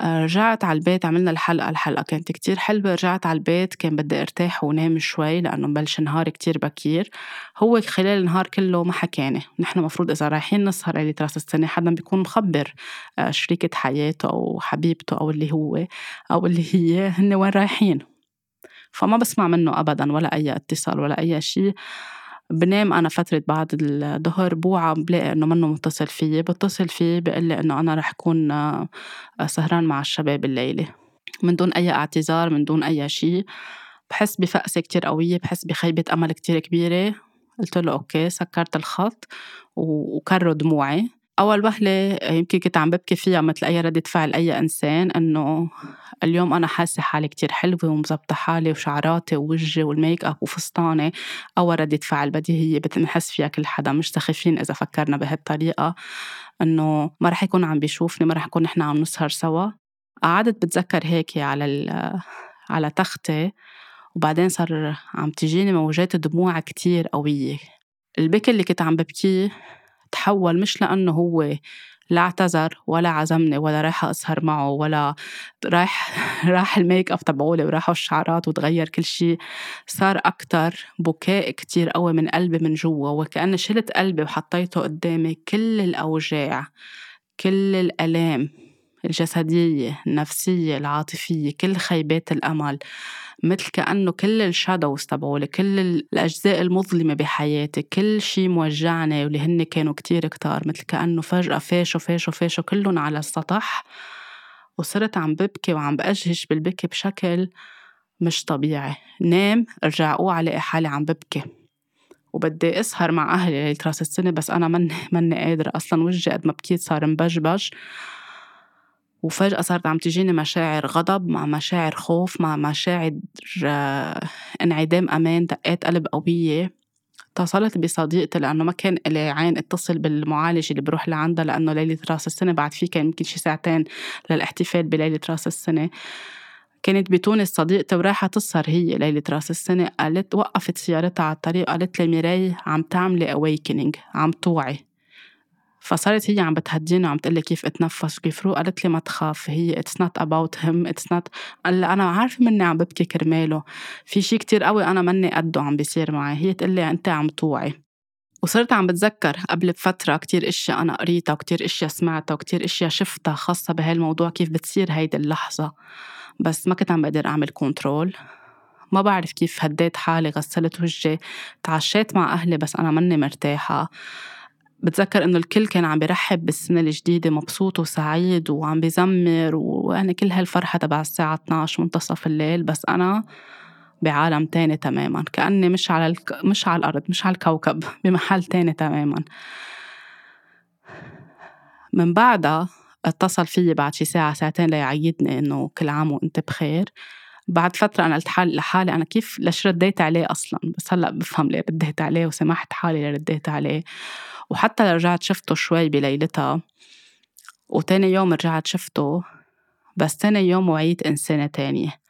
رجعت على البيت عملنا الحلقة الحلقة كانت كتير حلوة. رجعت على البيت كان بدي أرتاح ونام شوي لأنه مبلش نهار كتير بكير. هو خلال النهار كله ما حكاني نحن مفروض إذا رايحين نسهر ليلة راس السنة حدا بيكون مخبر آه، شريكة حياته أو حبيبته أو اللي هو أو اللي هي هن وين رايحين. فما بسمع منه أبدا ولا أي اتصال ولا أي شيء. بنام أنا فترة بعد الظهر بوعى بلاقي إنه منه متصل فيي بتصل فيه بقول لي إنه أنا رح أكون آه، سهران مع الشباب الليلة. من دون أي اعتذار من دون أي شيء بحس بفقسة كتير قوية بحس بخيبة أمل كتير كبيرة. قلت له أوكي سكرت الخط وكروا دموعي. أول وهلة يمكن كنت عم ببكي فيها مثل أي ردة فعل أي إنسان إنه اليوم أنا حاسة حالي كتير حلوة ومزبطة حالي وشعراتي ووجهي والميك اب وفستاني. أول ردة فعل بديهية بتنحس فيها كل حدا. مش سخيفين إذا فكرنا بهالطريقة إنه ما رح يكون عم بيشوفني ما رح نكون نحن عم نسهر سوا. قعدت بتذكر هيك على على تختي وبعدين صار عم تجيني موجات دموع كتير قوية. البكي اللي كنت عم ببكيه تحول مش لأنه هو لا اعتذر ولا عزمني ولا رايحة أسهر معه ولا رايح راح ال make up تبعولي وراحوا الشعرات وتغير كل شيء صار أكتر بكاء كتير قوي من قلبي من جوا وكأني شلت قلبي وحطيته قدامي كل الأوجاع كل الآلام الجسدية النفسية العاطفية كل خيبات الأمل. مثل كأنه كل ال shadows تبعولي كل الأجزاء المظلمة بحياتي كل شي موجعني واللي هن كانوا كتير كتار مثل كأنه فجأة فاشوا فاشوا فاشوا كلهم على السطح وصرت عم ببكي وعم بأجهش بالبكي بشكل مش طبيعي. نام ارجع اوعى الاقي حالي عم ببكي. وبدي أسهر مع أهلي ليله راس السنة بس أنا مني مني قادرة أصلا وجهي قد ما بكيت صار مبجبج. وفجأة صارت عم تجيني مشاعر غضب مع مشاعر خوف مع مشاعر آه، انعدام أمان دقات قلب قوية. اتصلت بصديقتي لأنه ما كان لي عين اتصل بالمعالج اللي بروح لعندها لأنه ليلة راس السنة بعد في كان يمكن شي ساعتين للاحتفال بليلة راس السنة. كانت بتونس صديقتي ورايحة تسهر هي ليلة راس السنة قالت وقفت سيارتها على الطريق قالت لي ميراي عم تعملي awakening عم توعي. فصارت هي عم بتهديني وعم تقلي كيف اتنفس وكيف روح قالت لي ما تخاف هي it's not about him it's not قلت لها أنا عارفة مني عم ببكي كرماله. في شيء كتير قوي أنا مني قده عم بيصير معي هي تقول لي أنت عم توعي. وصرت عم بتذكر قبل بفترة كتير إشياء أنا قريتها وكتير إشياء سمعتها وكتير إشياء شفتها خاصة بهالموضوع كيف بتصير هيدي اللحظة. بس ما كنت عم بقدر أعمل كنترول ما بعرف كيف هديت حالي غسلت وجهي تعشيت مع أهلي بس أنا مني مرتاحة. بتذكر إنه الكل كان عم بيرحب بالسنة الجديدة مبسوط وسعيد وعم بزمر ويعني كل هالفرحة تبع الساعة 12 منتصف الليل بس أنا بعالم تاني تماما. كأني مش على الك... مش على الأرض مش على الكوكب بمحل تاني تماما. من بعدها اتصل فيي بعد شي ساعة ساعتين ليعيدني إنه كل عام وأنت بخير. بعد فترة أنا قلت حالي لحالي أنا كيف ليش رديت عليه أصلا؟ بس هلأ بفهم ليه رديت عليه وسمحت حالي اللي رديت عليه. وحتى رجعت شفته شوي بليلتها وتاني يوم رجعت شفته بس تاني يوم وعيت إنسانة تانية.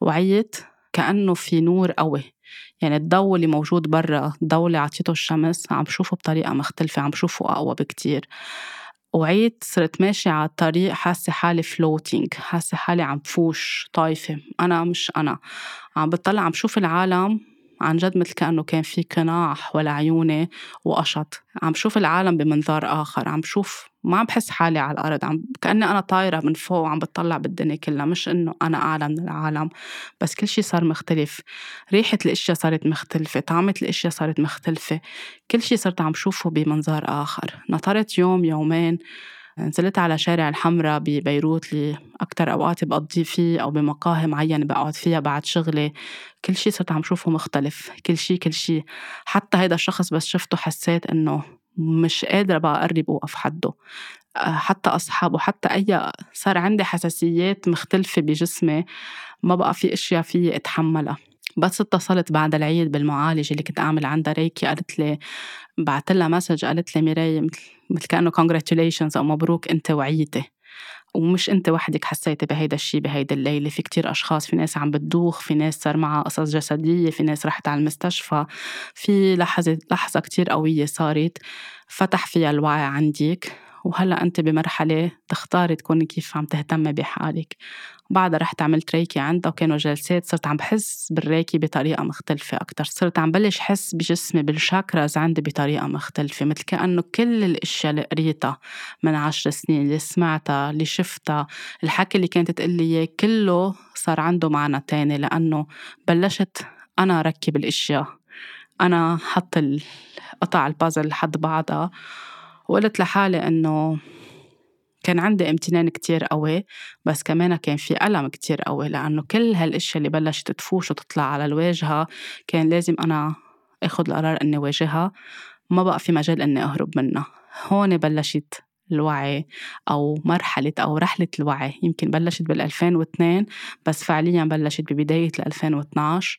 وعيت كأنه في نور قوي. يعني الضوء اللي موجود برا الضوء اللي عطيته الشمس عم بشوفه بطريقة مختلفة عم بشوفه أقوى بكتير. وعيت صرت ماشية على الطريق حاسة حالي فلوتينج حاسة حالي عم بفوش طايفة. أنا مش أنا. عم بطلع عم بشوف العالم عن جد مثل كأنه كان في قناع حول عيوني وقشط. عم شوف العالم بمنظار آخر عم شوف ما عم بحس حالي على الأرض عم كأني أنا طايرة من فوق وعم بتطلع بالدنيا كلها مش إنه أنا أعلى من العالم. بس كل شي صار مختلف. ريحة الأشياء صارت مختلفة طعمة الأشياء صارت مختلفة. كل شي صرت عم شوفه بمنظار آخر. نطرت يوم يومين نزلت على شارع الحمراء ببيروت اللي أكتر أوقاتي بقضي فيه أو بمقاهي معينة بقعد فيها بعد شغلي. كل شي صرت عم شوفه مختلف كل شي كل شي. حتى هيدا الشخص بس شفته حسيت إنه مش قادرة بقى أقرب وأقف حده. حتى أصحابه حتى أي صار عندي حساسيات مختلفة بجسمي ما بقى في أشياء فيي أتحملها. بس اتصلت بعد العيد بالمعالجة اللي كنت أعمل عندها ريكي قالت لي بعت لها مسج قالت لي ميراي مثل كأنه congratulations أو مبروك أنت وعيتي. ومش أنت وحدك حسيتي بهيدا الشيء بهيدا الليلة. في كتير أشخاص في ناس عم بتدوخ في ناس صار معها قصص جسدية في ناس رحت على المستشفى. في لحظة لحظة كتير قوية صارت فتح فيها الوعي عندك وهلأ أنت بمرحلة تختاري تكوني كيف عم تهتمي بحالك. بعدها رحت عملت ريكي عندها وكانوا جلسات صرت عم بحس بالريكي بطريقة مختلفة أكتر. صرت عم بلش حس بجسمي بالشاكراز عندي بطريقة مختلفة مثل كأنه كل الأشياء اللي قريتها من عشر سنين اللي سمعتها اللي شفتها الحكي اللي كانت تقلي إياه كله صار عنده معنى تاني لأنه بلشت أنا ركب الأشياء. أنا حط قطع البازل لحد بعضها وقلت لحالي إنه كان عندي امتنان كتير قوي بس كمان كان في ألم كتير قوي لأنه كل هالأشياء اللي بلشت تفوش وتطلع على الواجهة كان لازم أنا أخد القرار إني واجهها. ما بقى في مجال إني أهرب منها. هون بلشت الوعي أو مرحلة أو رحلة الوعي. يمكن بلشت بال 2002 بس فعليا بلشت ببداية 2012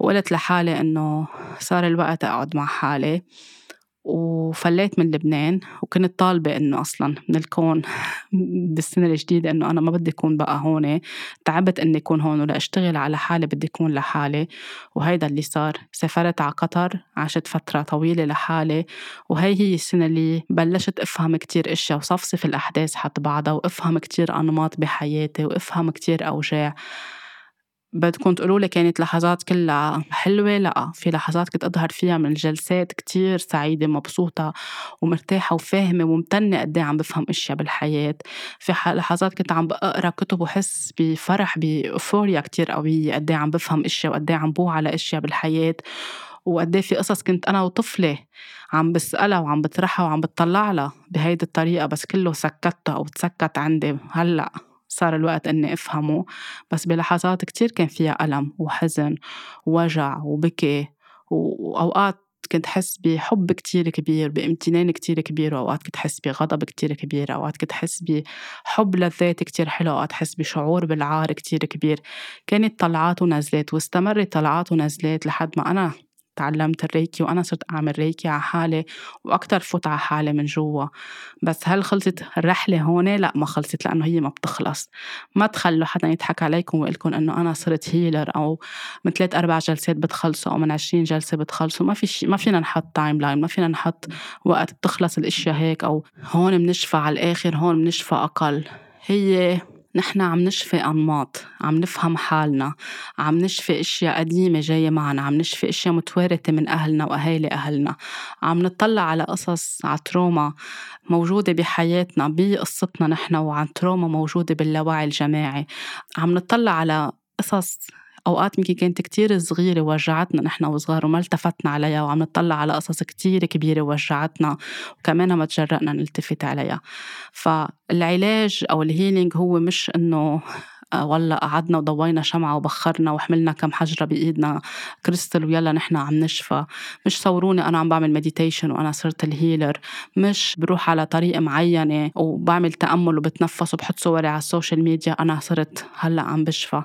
وقلت لحالي إنه صار الوقت أقعد مع حالي. وفليت من لبنان وكنت طالبة إنه أصلا من الكون بالسنة الجديدة إنه أنا ما بدي أكون بقى هون. تعبت إني أكون هون ولأشتغل على حالي بدي أكون لحالي وهيدا اللي صار. سافرت على قطر عشت فترة طويلة لحالي وهي هي السنة اللي بلشت أفهم كتير أشياء وصفصف الأحداث حط بعضها وأفهم كتير أنماط بحياتي وأفهم كتير أوجاع. بدكم تقولوا لي كانت لحظات كلها حلوة؟ لا في لحظات كنت أظهر فيها من الجلسات كتير سعيدة مبسوطة ومرتاحة وفاهمة وممتنة قد إيه عم بفهم أشياء بالحياة. في لحظات كنت عم بقرا كتب وحس بفرح بأوفوريا كتير قوية قد إيه عم بفهم أشياء وقد إيه عم بوع على أشياء بالحياة. وقد في قصص كنت أنا وطفلة عم بسألها وعم بطرحها وعم بتطلع لها بهيدي الطريقة بس كله سكتها أو تسكت عندي. هلأ صار الوقت إني أفهمه. بس بلحظات كتير كان فيها ألم وحزن ووجع وبكي. وأوقات كنت حس بحب كتير كبير بامتنان كتير كبير. وأوقات كنت حس بغضب كتير كبير. أوقات كنت حس بحب للذات كتير حلو أوقات حس بشعور بالعار كتير كبير. كانت طلعات ونزلات واستمرت طلعات ونزلات لحد ما أنا تعلمت الريكي وأنا صرت أعمل ريكي على حالي وأكتر فوت على حالي من جوا. بس هل خلصت الرحلة هون؟ لا ما خلصت لأنه هي ما بتخلص. ما تخلوا حدا يضحك عليكم ويقول إنه أنا صرت هيلر أو من ثلاث أربع جلسات بتخلصوا أو من عشرين جلسة بتخلصوا. ما في شي ما فينا نحط timeline ما فينا نحط وقت بتخلص الأشياء هيك أو هون بنشفى على الآخر هون بنشفى أقل. هي نحن عم نشفي أنماط عم نفهم حالنا عم نشفي أشياء قديمة جاية معنا عم نشفي أشياء متوارثة من أهلنا وأهالي أهلنا عم نطلع على قصص على trauma موجودة بحياتنا بقصتنا نحن وعن trauma موجودة باللاوعي الجماعي عم نطلع على قصص أوقات يمكن كانت كتير صغيرة وجعتنا نحن وصغار وما التفتنا عليها وعم نطلع على قصص كتير كبيرة وجعتنا وكمان ما تجرأنا نلتفت عليها. فالعلاج أو ال healing هو مش إنه آه، والله قعدنا وضوينا شمعة وبخرنا وحملنا كم حجرة بإيدنا كريستال ويلا نحن عم نشفى. مش صوروني أنا عم بعمل meditation وأنا صرت ال healer مش بروح على طريقة معينة وبعمل تأمل وبتنفس وبحط صوري على ال social media أنا صرت هلأ عم بشفى.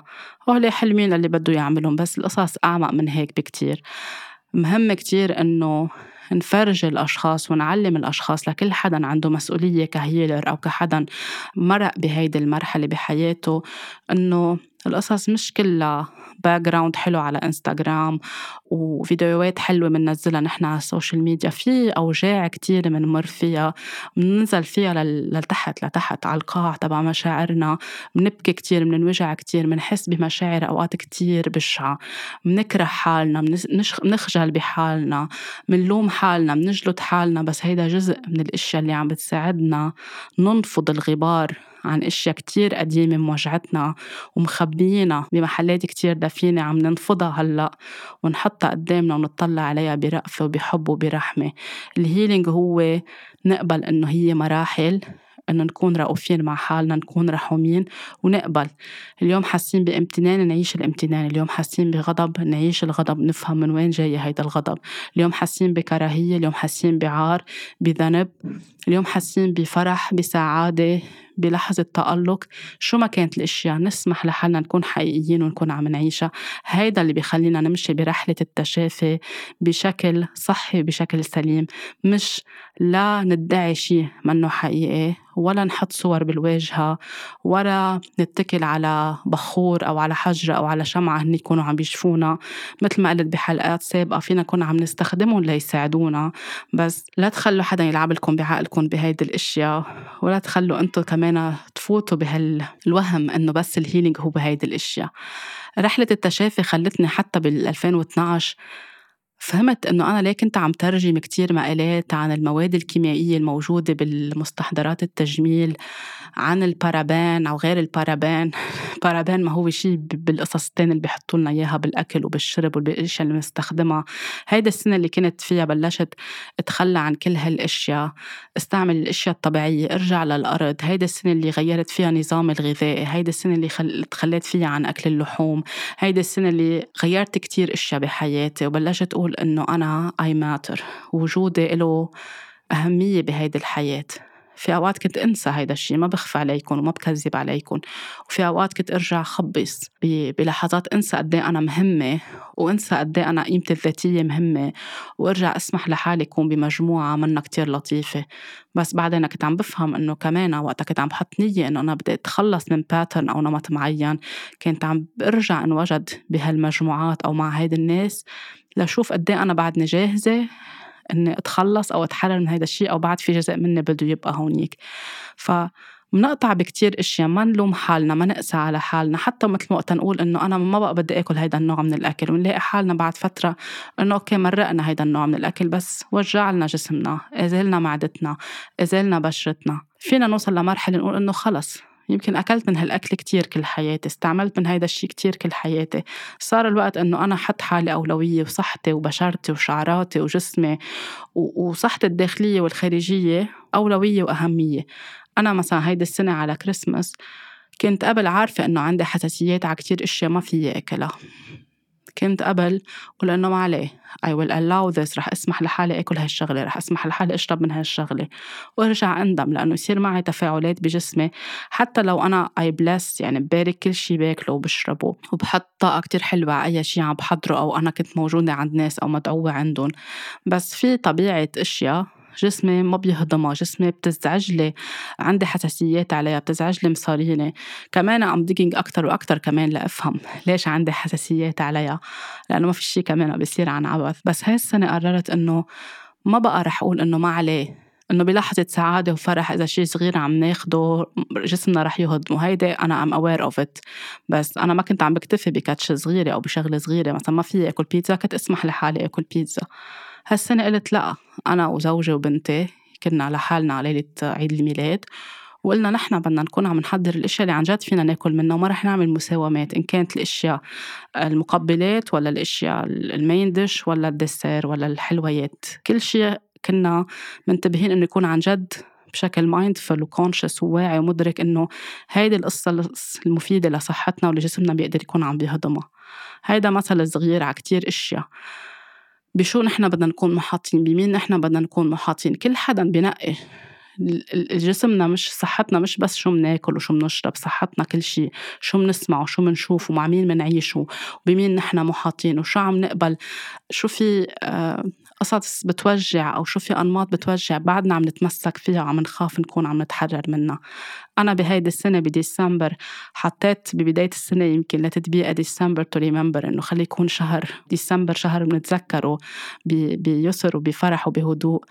هول حلمين اللي بده يعملهم بس القصص أعمق من هيك بكتير. مهم كتير إنه نفرج الأشخاص ونعلم الأشخاص لكل حدا عنده مسؤولية ك healer أو كحدا مرق بهيدي المرحلة بحياته إنه القصص مش كلها background حلو على انستغرام وفيديوهات حلوة بننزلها نحن على ال social media في أوجاع كتير بنمر فيها بننزل فيها لتحت لتحت على القاع تبع مشاعرنا. بنبكي كتير بننوجع كتير بنحس بمشاعر أوقات كتير بشعة. بنكره حالنا بنخجل بحالنا. بنلوم حالنا بنجلد حالنا بس هيدا جزء من الأشياء اللي عم بتساعدنا ننفض الغبار. عن أشياء كتير قديمة موجعتنا ومخبيينها بمحلات كتير دفينة عم ننفضها هلأ ونحطها قدامنا ونطلع عليها برأفة وبحب وبرحمة. الهيلينج هو نقبل إنه هي مراحل إنه نكون رؤوفين مع حالنا نكون رحومين ونقبل. اليوم حاسين بامتنان نعيش الامتنان. اليوم حاسين بغضب نعيش الغضب نفهم من وين جاي هيدا الغضب. اليوم حاسين بكراهية اليوم حاسين بعار بذنب. اليوم حاسين بفرح بسعادة بلحظة تألق. شو ما كانت الأشياء نسمح لحالنا نكون حقيقيين ونكون عم نعيشها. هيدا اللي بيخلينا نمشي برحلة التشافي بشكل صحي بشكل سليم. مش لا ندعي شيء منه حقيقي ولا نحط صور بالواجهة ولا نتكل على بخور أو على حجرة أو على شمعة هن يكونوا عم بيشفونا. مثل ما قلت بحلقات سابقة فينا نكون عم نستخدمهم ليساعدونا. بس لا تخلوا حدا يلعب لكم بعقلكم بهيدي الأشياء ولا تخلوا أنتم كمان تفوتوا بهالوهم إنه بس الهيلينج هو بهيدي الأشياء. رحلة التشافي خلتني حتى بال 2012 فهمت إنه أنا ليه كنت عم ترجم كتير مقالات عن المواد الكيميائية الموجودة بالمستحضرات التجميل عن البارابان أو غير البارابان. البارابان ما هو شيء بالقصص الثانية اللي بيحطوا لنا إياها بالأكل وبالشرب والاشياء اللي بنستخدمها. هيدا السنة اللي كنت فيها بلشت أتخلى عن كل هالأشياء. أستعمل الأشياء الطبيعية أرجع للأرض. هيدا السنة اللي غيرت فيها نظامي الغذائي هيدا السنة اللي خل... تخليت فيها عن أكل اللحوم. هيدا السنة اللي غيرت كتير أشياء بحياتي وبلشت أقول إنه أنا أي ماتر وجودي له أهمية بهيدي الحياة. في أوقات كنت أنسى هيدا الشيء ما بخفى عليكم وما بكذب عليكم وفي أوقات كنت أرجع خبص بلحظات أنسى قد إيه أنا مهمة وأنسى قد إيه أنا قيمتي الذاتية مهمة وأرجع أسمح لحالي أكون بمجموعة منا كتير لطيفة. بس بعدين كنت عم بفهم إنه كمان وقتها كنت عم بحط نية إنه أنا بدي أتخلص من باترن أو نمط معين. كنت عم برجع أنوجد بهالمجموعات أو مع هيدي الناس لشوف قد إيه أنا بعدني جاهزة. إني أتخلص أو أتحرر من هذا الشيء أو بعد في جزء مني بده يبقى هونيك. ف بنقطع بكتير إشياء ما نلوم حالنا ما نقسى على حالنا. حتى مثل ما وقت نقول إنه أنا ما بقى بدي آكل هيدا النوع من الأكل. ونلاقي حالنا بعد فترة إنه أوكي مرقنا هيدا النوع من الأكل بس وجع لنا جسمنا ازلنا معدتنا ازلنا بشرتنا. فينا نوصل لمرحلة نقول إنه خلص. يمكن أكلت من هالأكل كتير كل حياتي استعملت من هيدا الشيء كتير كل حياتي. صار الوقت أنه أنا حط حالي أولوية وصحتي وبشرتي وشعراتي وجسمي وصحتي الداخلية والخارجية أولوية وأهمية. أنا مثلا هيدي السنة على كريسمس كنت قبل عارفة إنه عندي حساسيات على كتير أشياء ما فيي أكلها. كنت قبل قول إنه ما عليه. I will allow this رح أسمح لحالي آكل هالشغلة رح أسمح لحالي أشرب من هالشغلة. وأرجع أندم لأنه يصير معي تفاعلات بجسمي. حتى لو أنا I bless يعني ببارك كل شي باكله وبشربه. وبحط طاقة كتير حلوة على أي شي عم بحضره أو أنا كنت موجودة عند ناس أو مدعوة عندهم. بس في طبيعة أشياء جسمي ما بيهضمها جسمي بتزعج لي عندي حساسيات عليها بتزعج لي مصاريني. كمان عم digging أكتر وأكتر كمان لأفهم ليش عندي حساسيات عليها لأنه ما في شيء كمان بيصير عن عبث. بس هاي السنة قررت إنه ما بقى رح أقول إنه ما عليه إنه بلحظة سعادة وفرح إذا شيء صغير عم ناخده جسمنا رح يهضم. وهيدي أنا I'm aware of it بس أنا ما كنت عم بكتفي ب touch صغيرة أو بشغلة صغيرة. مثلا ما في أكل بيتزا كنت أسمح لحالي أكل بيتزا. هالسنة قلت لا أنا وزوجي وبنتي كنا لحالنا على ليلة عيد الميلاد وقلنا نحن بدنا نكون عم نحضر الأشياء اللي عن جد فينا ناكل منها وما رح نعمل مساومات إن كانت الأشياء المقبلات ولا الأشياء ال main dish ولا ال dessert ولا الحلويات. كل شيء كنا منتبهين إنه يكون عن جد بشكل مايندفul وكونشس وواعي ومدرك إنه هيدي القصة المفيدة لصحتنا ولجسمنا بيقدر يكون عم بيهضمها. هيدا مثل صغير على كتير أشياء. بشو نحن بدنا نكون محاطين بمين نحن بدنا نكون محاطين؟ كل حدا بنقي جسمنا مش صحتنا مش بس شو بناكل وشو بنشرب صحتنا كل شيء شو بنسمع وشو بنشوف ومع مين بنعيش وبمين نحن محاطين وشو عم نقبل؟ شو في آه، قصص بتوجع أو شو في أنماط بتوجع بعدنا عم نتمسك فيها وعم نخاف نكون عم نتحرر منها. أنا بهيدي السنة بديسمبر حطيت ببداية السنة يمكن لتطبيق December to remember إنه خلي يكون شهر ديسمبر شهر بنتذكره بيسر وبفرح وبهدوء.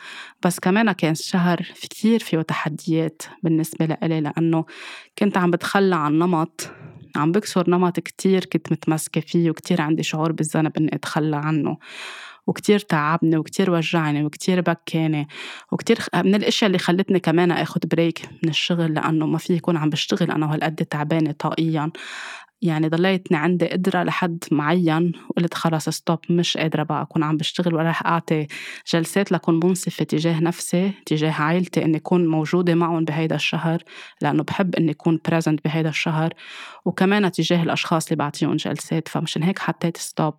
بس كمان كان شهر كثير فيه تحديات بالنسبة لإلي لأنه كنت عم بتخلى عن نمط عم بكسر نمط كتير كنت متمسكة فيه وكتير عندي شعور بالذنب إني أتخلى عنه. وكتير تعبني وكتير وجعني وكتير بكاني وكتير من الإشياء اللي خلتني كمان آخد break من الشغل لأنه ما في يكون عم بشتغل أنا وهالقد تعبانة طاقيا. يعني ضليتني عندي قدرة لحد معين وقلت خلص stop مش قادرة بقى أكون عم بشتغل ولا رح أعطي جلسات لكون منصفة تجاه نفسي تجاه عائلتي إني أكون موجودة معهم بهيدا الشهر لأنه بحب إني أكون present بهيدا الشهر. وكمان تجاه الأشخاص اللي بعطيهم جلسات فمشان هيك حطيت stop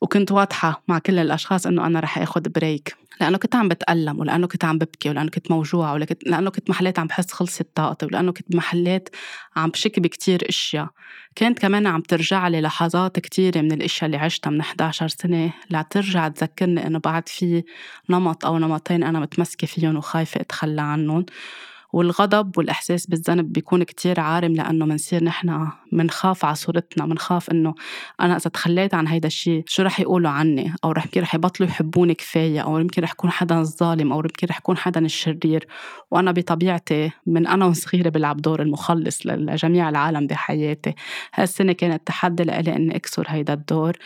وكنت واضحة مع كل الأشخاص إنه أنا رح آخد break لأنه كنت عم بتألم ولأنه كنت عم ببكي ولأنه كنت موجوعة ولأنه كنت محلات عم بحس خلصت طاقتي ولأنه كنت محلات عم بشك بكتير أشياء. كانت كمان عم ترجع لي لحظات كتيرة من الأشياء اللي عشتها من 11 سنة. لترجع تذكرني إنه بعد في نمط أو نمطين أنا متمسكة فيهم وخايفة أتخلى عنهم. والغضب والإحساس بالذنب بيكون كتير عارم لأنه منصير نحن منخاف على صورتنا منخاف إنه أنا إذا تخليت عن هيدا الشيء شو رح يقولوا عني؟ أو رح يمكن رح يبطلوا يحبوني كفاية أو يمكن رح يكون حدا الظالم أو يمكن رح يكون حدا الشرير. وأنا بطبيعتي من أنا وصغيرة بلعب دور المخلص لجميع العالم بحياتي. هالسنة كانت تحدي لإلي إني أكسر هيدا الدور.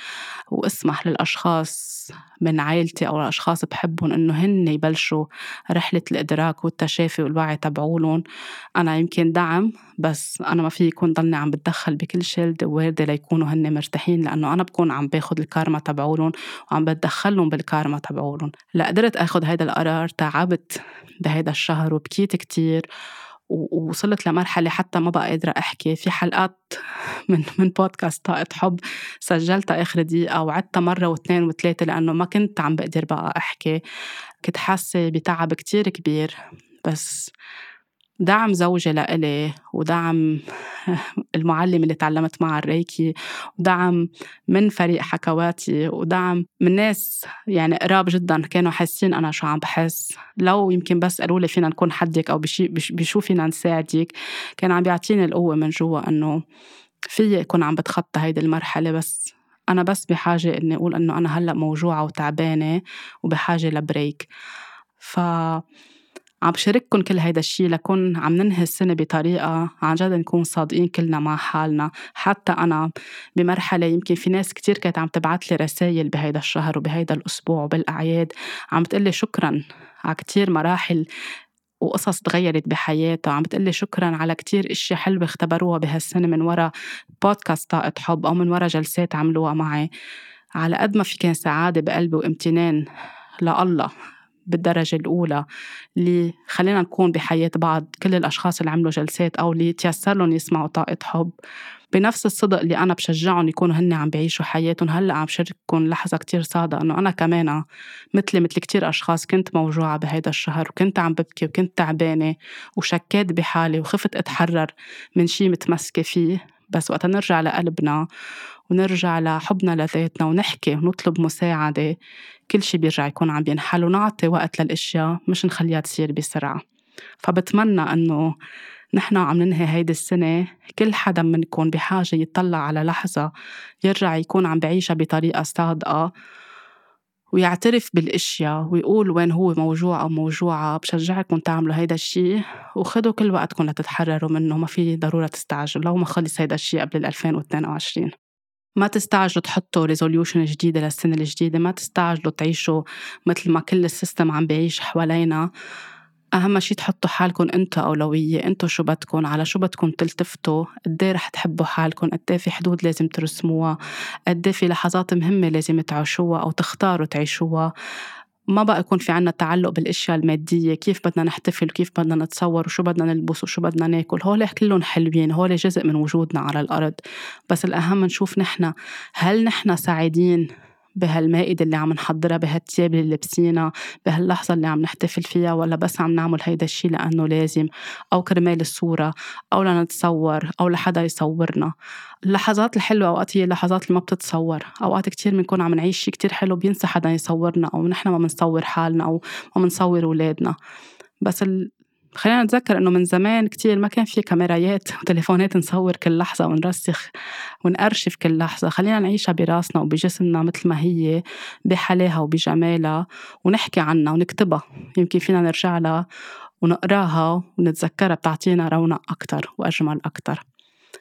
وأسمح للأشخاص من عائلتي أو الأشخاص بحبهم إنه هن يبلشوا رحلة الإدراك والتشافي والوعي تبعولن أنا يمكن دعم بس أنا ما في يكون ضلني عم بتدخل بكل شيء واردة ليكونوا هن مرتاحين لأنه أنا بكون عم باخد الكارما تبعولن وعم بتدخلهم بالكارما تبعولن لقدرت أخد هيدا القرار تعبت بهيدا الشهر وبكيت كتير. ووصلت لمرحلة حتى ما بقى قادرة أحكي. في حلقات من من بودكاست طاقة حب سجلتها آخر دقيقة وعدتها مرة واثنين وثلاثة لأنه ما كنت عم بقدر بقى أحكي. كنت حاسة بتعب كتير كبير. بس دعم زوجي لإلي ودعم المعلم اللي تعلمت معها الريكي ودعم من فريق حكواتي ودعم من ناس يعني قراب جدا كانوا حاسين أنا شو عم بحس. لو يمكن بس قالوا لي فينا نكون حدك أو بشو فينا نساعدك كان عم بيعطيني القوة من جوا إنه في أكون عم بتخطى هيدي المرحلة. بس أنا بس بحاجة إني أقول إنه أنا هلأ موجوعة وتعبانة وبحاجة لبريك. ف عم بشارككم كل هيدا الشيء لكون عم ننهي السنة بطريقة عن جد نكون صادقين كلنا مع حالنا. حتى أنا بمرحلة يمكن في ناس كتير كانت عم تبعت لي رسائل بهيدا الشهر وبهيدا الأسبوع وبالأعياد. عم بتقلي شكرا على كتير مراحل وقصص تغيرت بحياتها. عم بتقلي شكرا على كتير إشياء حلوة اختبروها بهالسنة من ورا بودكاست طاقة حب أو من ورا جلسات عملوها معي. على قد ما في كان سعادة بقلبي وامتنان لله. بالدرجة الأولى اللي خلينا نكون بحياة بعض كل الأشخاص اللي عملوا جلسات أو اللي تيسر لهم يسمعوا طاقة حب. بنفس الصدق اللي أنا بشجعهم يكونوا هن عم بيعيشوا حياتهم هلأ عم شارككم لحظة كتير صادقة إنه أنا كمان مثلي مثل كتير أشخاص كنت موجوعة بهيدا الشهر وكنت عم ببكي وكنت تعبانة وشكيت بحالي وخفت أتحرر من شي متمسكة فيه. بس وقت نرجع لقلبنا ونرجع لحبنا لذاتنا ونحكي ونطلب مساعدة. كل شي بيرجع يكون عم ينحل ونعطي وقت للأشياء مش نخليها تصير بسرعة. فبتمنى أنه نحن عم ننهي هيدي السنة كل حدا منكم بحاجة يطلع على لحظة يرجع يكون عم بعيشها بطريقة صادقة ويعترف بالأشياء ويقول وين هو موجوع أو موجوعة. بشجعكم تعملوا هيدا الشيء وخذوا كل وقتكم لتتحرروا منه ما في ضرورة تستعجلوا لو ما خلص هيدا الشيء قبل 2022 ما تستعجلوا تحطوا resolution جديدة للسنة الجديدة ما تستعجلوا تعيشوا مثل ما كل ال system عم بيعيش حوالينا. أهم شي تحطوا حالكم أنتوا أولوية أنتوا شو بدكم على شو بدكم تلتفتوا قد إيه رح تحبوا حالكم قد إيه في حدود لازم ترسموها قد إيه في لحظات مهمة لازم تعيشوها أو تختاروا تعيشوها. ما بقى يكون في عنا تعلق بالأشياء المادية كيف بدنا نحتفل وكيف بدنا نتصور وشو بدنا نلبس وشو بدنا ناكل. هول كلهم حلوين هول جزء من وجودنا على الأرض. بس الأهم نشوف نحن هل نحن سعيدين بهالمائدة اللي عم نحضرها بهالتياب اللي لابسينها بهاللحظة اللي عم نحتفل فيها ولا بس عم نعمل هيدا الشي لأنه لازم أو كرمال الصورة أو لنتصور أو لحدا يصورنا. اللحظات الحلوة أوقات هي اللحظات اللي ما بتتصور. أوقات كتير بنكون عم نعيش شي كتير حلو بينسى حدا يصورنا أو نحن ما بنصور حالنا أو ما بنصور أولادنا. بس خلينا نتذكر إنه من زمان كتير ما كان في كاميرايات وتليفونات نصور كل لحظة ونرسخ ونأرشف كل لحظة. خلينا نعيشها براسنا وبجسمنا مثل ما هي بحلاها وبجمالها ونحكي عنها ونكتبها. يمكن فينا نرجع لها ونقراها ونتذكرها بتعطينا رونق أكتر وأجمل أكتر.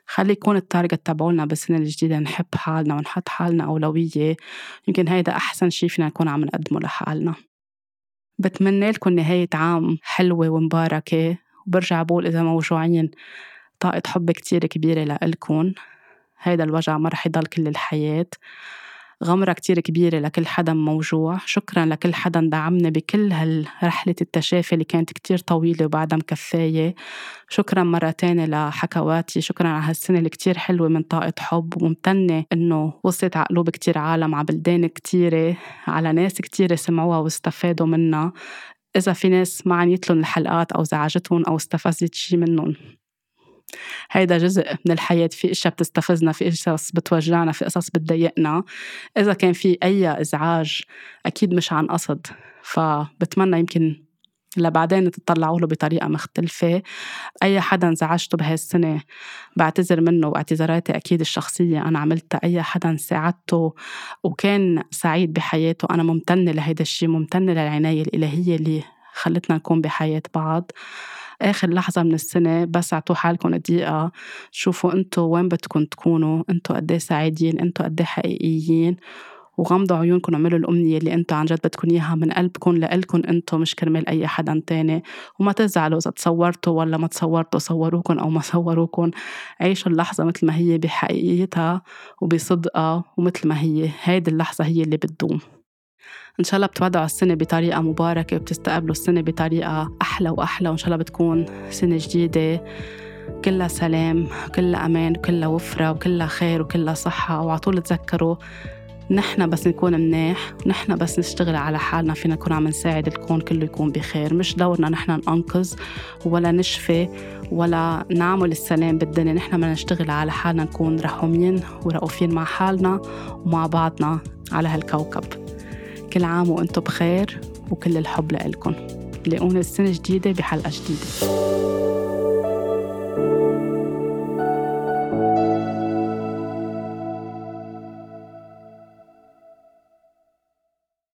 خلي يكون التارجت تبعولنا بالسنة الجديدة نحب حالنا ونحط حالنا أولوية. يمكن هيدا أحسن شي فينا نكون عم نقدمه لحالنا. بتمنى لكم نهاية عام حلوة ومباركة. وبرجع بقول إذا موجوعين طاقة حب كتير كبيرة لإلكن هيدا الوجع ما رح يضل كل الحياة. غمرة كتير كبيرة لكل حدا موجوع. شكرا لكل حدا دعمني بكل هالرحلة التشافي اللي كانت كتير طويلة وبعدها مكفاية شكرا مرة تانية لحكواتي. شكرا على هالسنة اللي كتير حلوة من طاقة حب. وممتنة إنه وصلت على قلوب كتير عالم على بلدان كتيرة على ناس كتيرة سمعوها واستفادوا منها. إذا في ناس ما عنيت لهم الحلقات أو زعجتهم أو استفزت شي منهم. هيدا جزء من الحياة في إشياء بتستفزنا في قصص بتوجعنا في قصص بتضايقنا. إذا كان في أي إزعاج أكيد مش عن قصد. فبتمنى يمكن لبعدين تطلعوا له بطريقة مختلفة. أي حدا انزعجته بهالسنة بعتذر منه واعتذاراتي أكيد الشخصية. أنا عملتها أي حدا ساعدته وكان سعيد بحياته أنا ممتنة لهيدا الشيء ممتنة للعناية الإلهية اللي خلتنا نكون بحياة بعض. آخر لحظة من السنة بس اعطوا حالكم دقيقة شوفوا أنتوا وين بدكم تكونوا. أنتوا قد سعيدين أنتوا قد حقيقيين. وغمضوا عيونكم واعملوا الأمنية اللي أنتوا عن جد بدكم إياها من قلبكم لإلكم أنتوا مش كرمال أي حدا تاني. وما تزعلوا إذا تصورتوا ولا ما تصورتوا صوروكم أو ما صوروكم عيشوا اللحظة مثل ما هي بحقيقتها وبصدقها ومثل ما هي. هيدي اللحظة هي اللي بتدوم. إن شاء الله بتودعوا السنة بطريقة مباركة وبتستقبلوا السنة بطريقة أحلى وأحلى. وإن شاء الله بتكون سنة جديدة. كلها سلام كلها أمان كلها وفرة وكلها خير وكلها صحة. وعطول تذكروا نحن بس نكون منيح نحن بس نشتغل على حالنا. فينا نكون عم نساعد الكون كله يكون بخير. مش دورنا نحن ننقذ ولا نشفي ولا نعمل السلام بالدنيا. نحن بدنا نشتغل على حالنا نكون رحومين ورؤوفين مع حالنا ومع بعضنا على هالكوكب. كل عام وأنتم بخير وكل الحب لإلكم. لاقونا السنة جديدة بحلقة جديدة.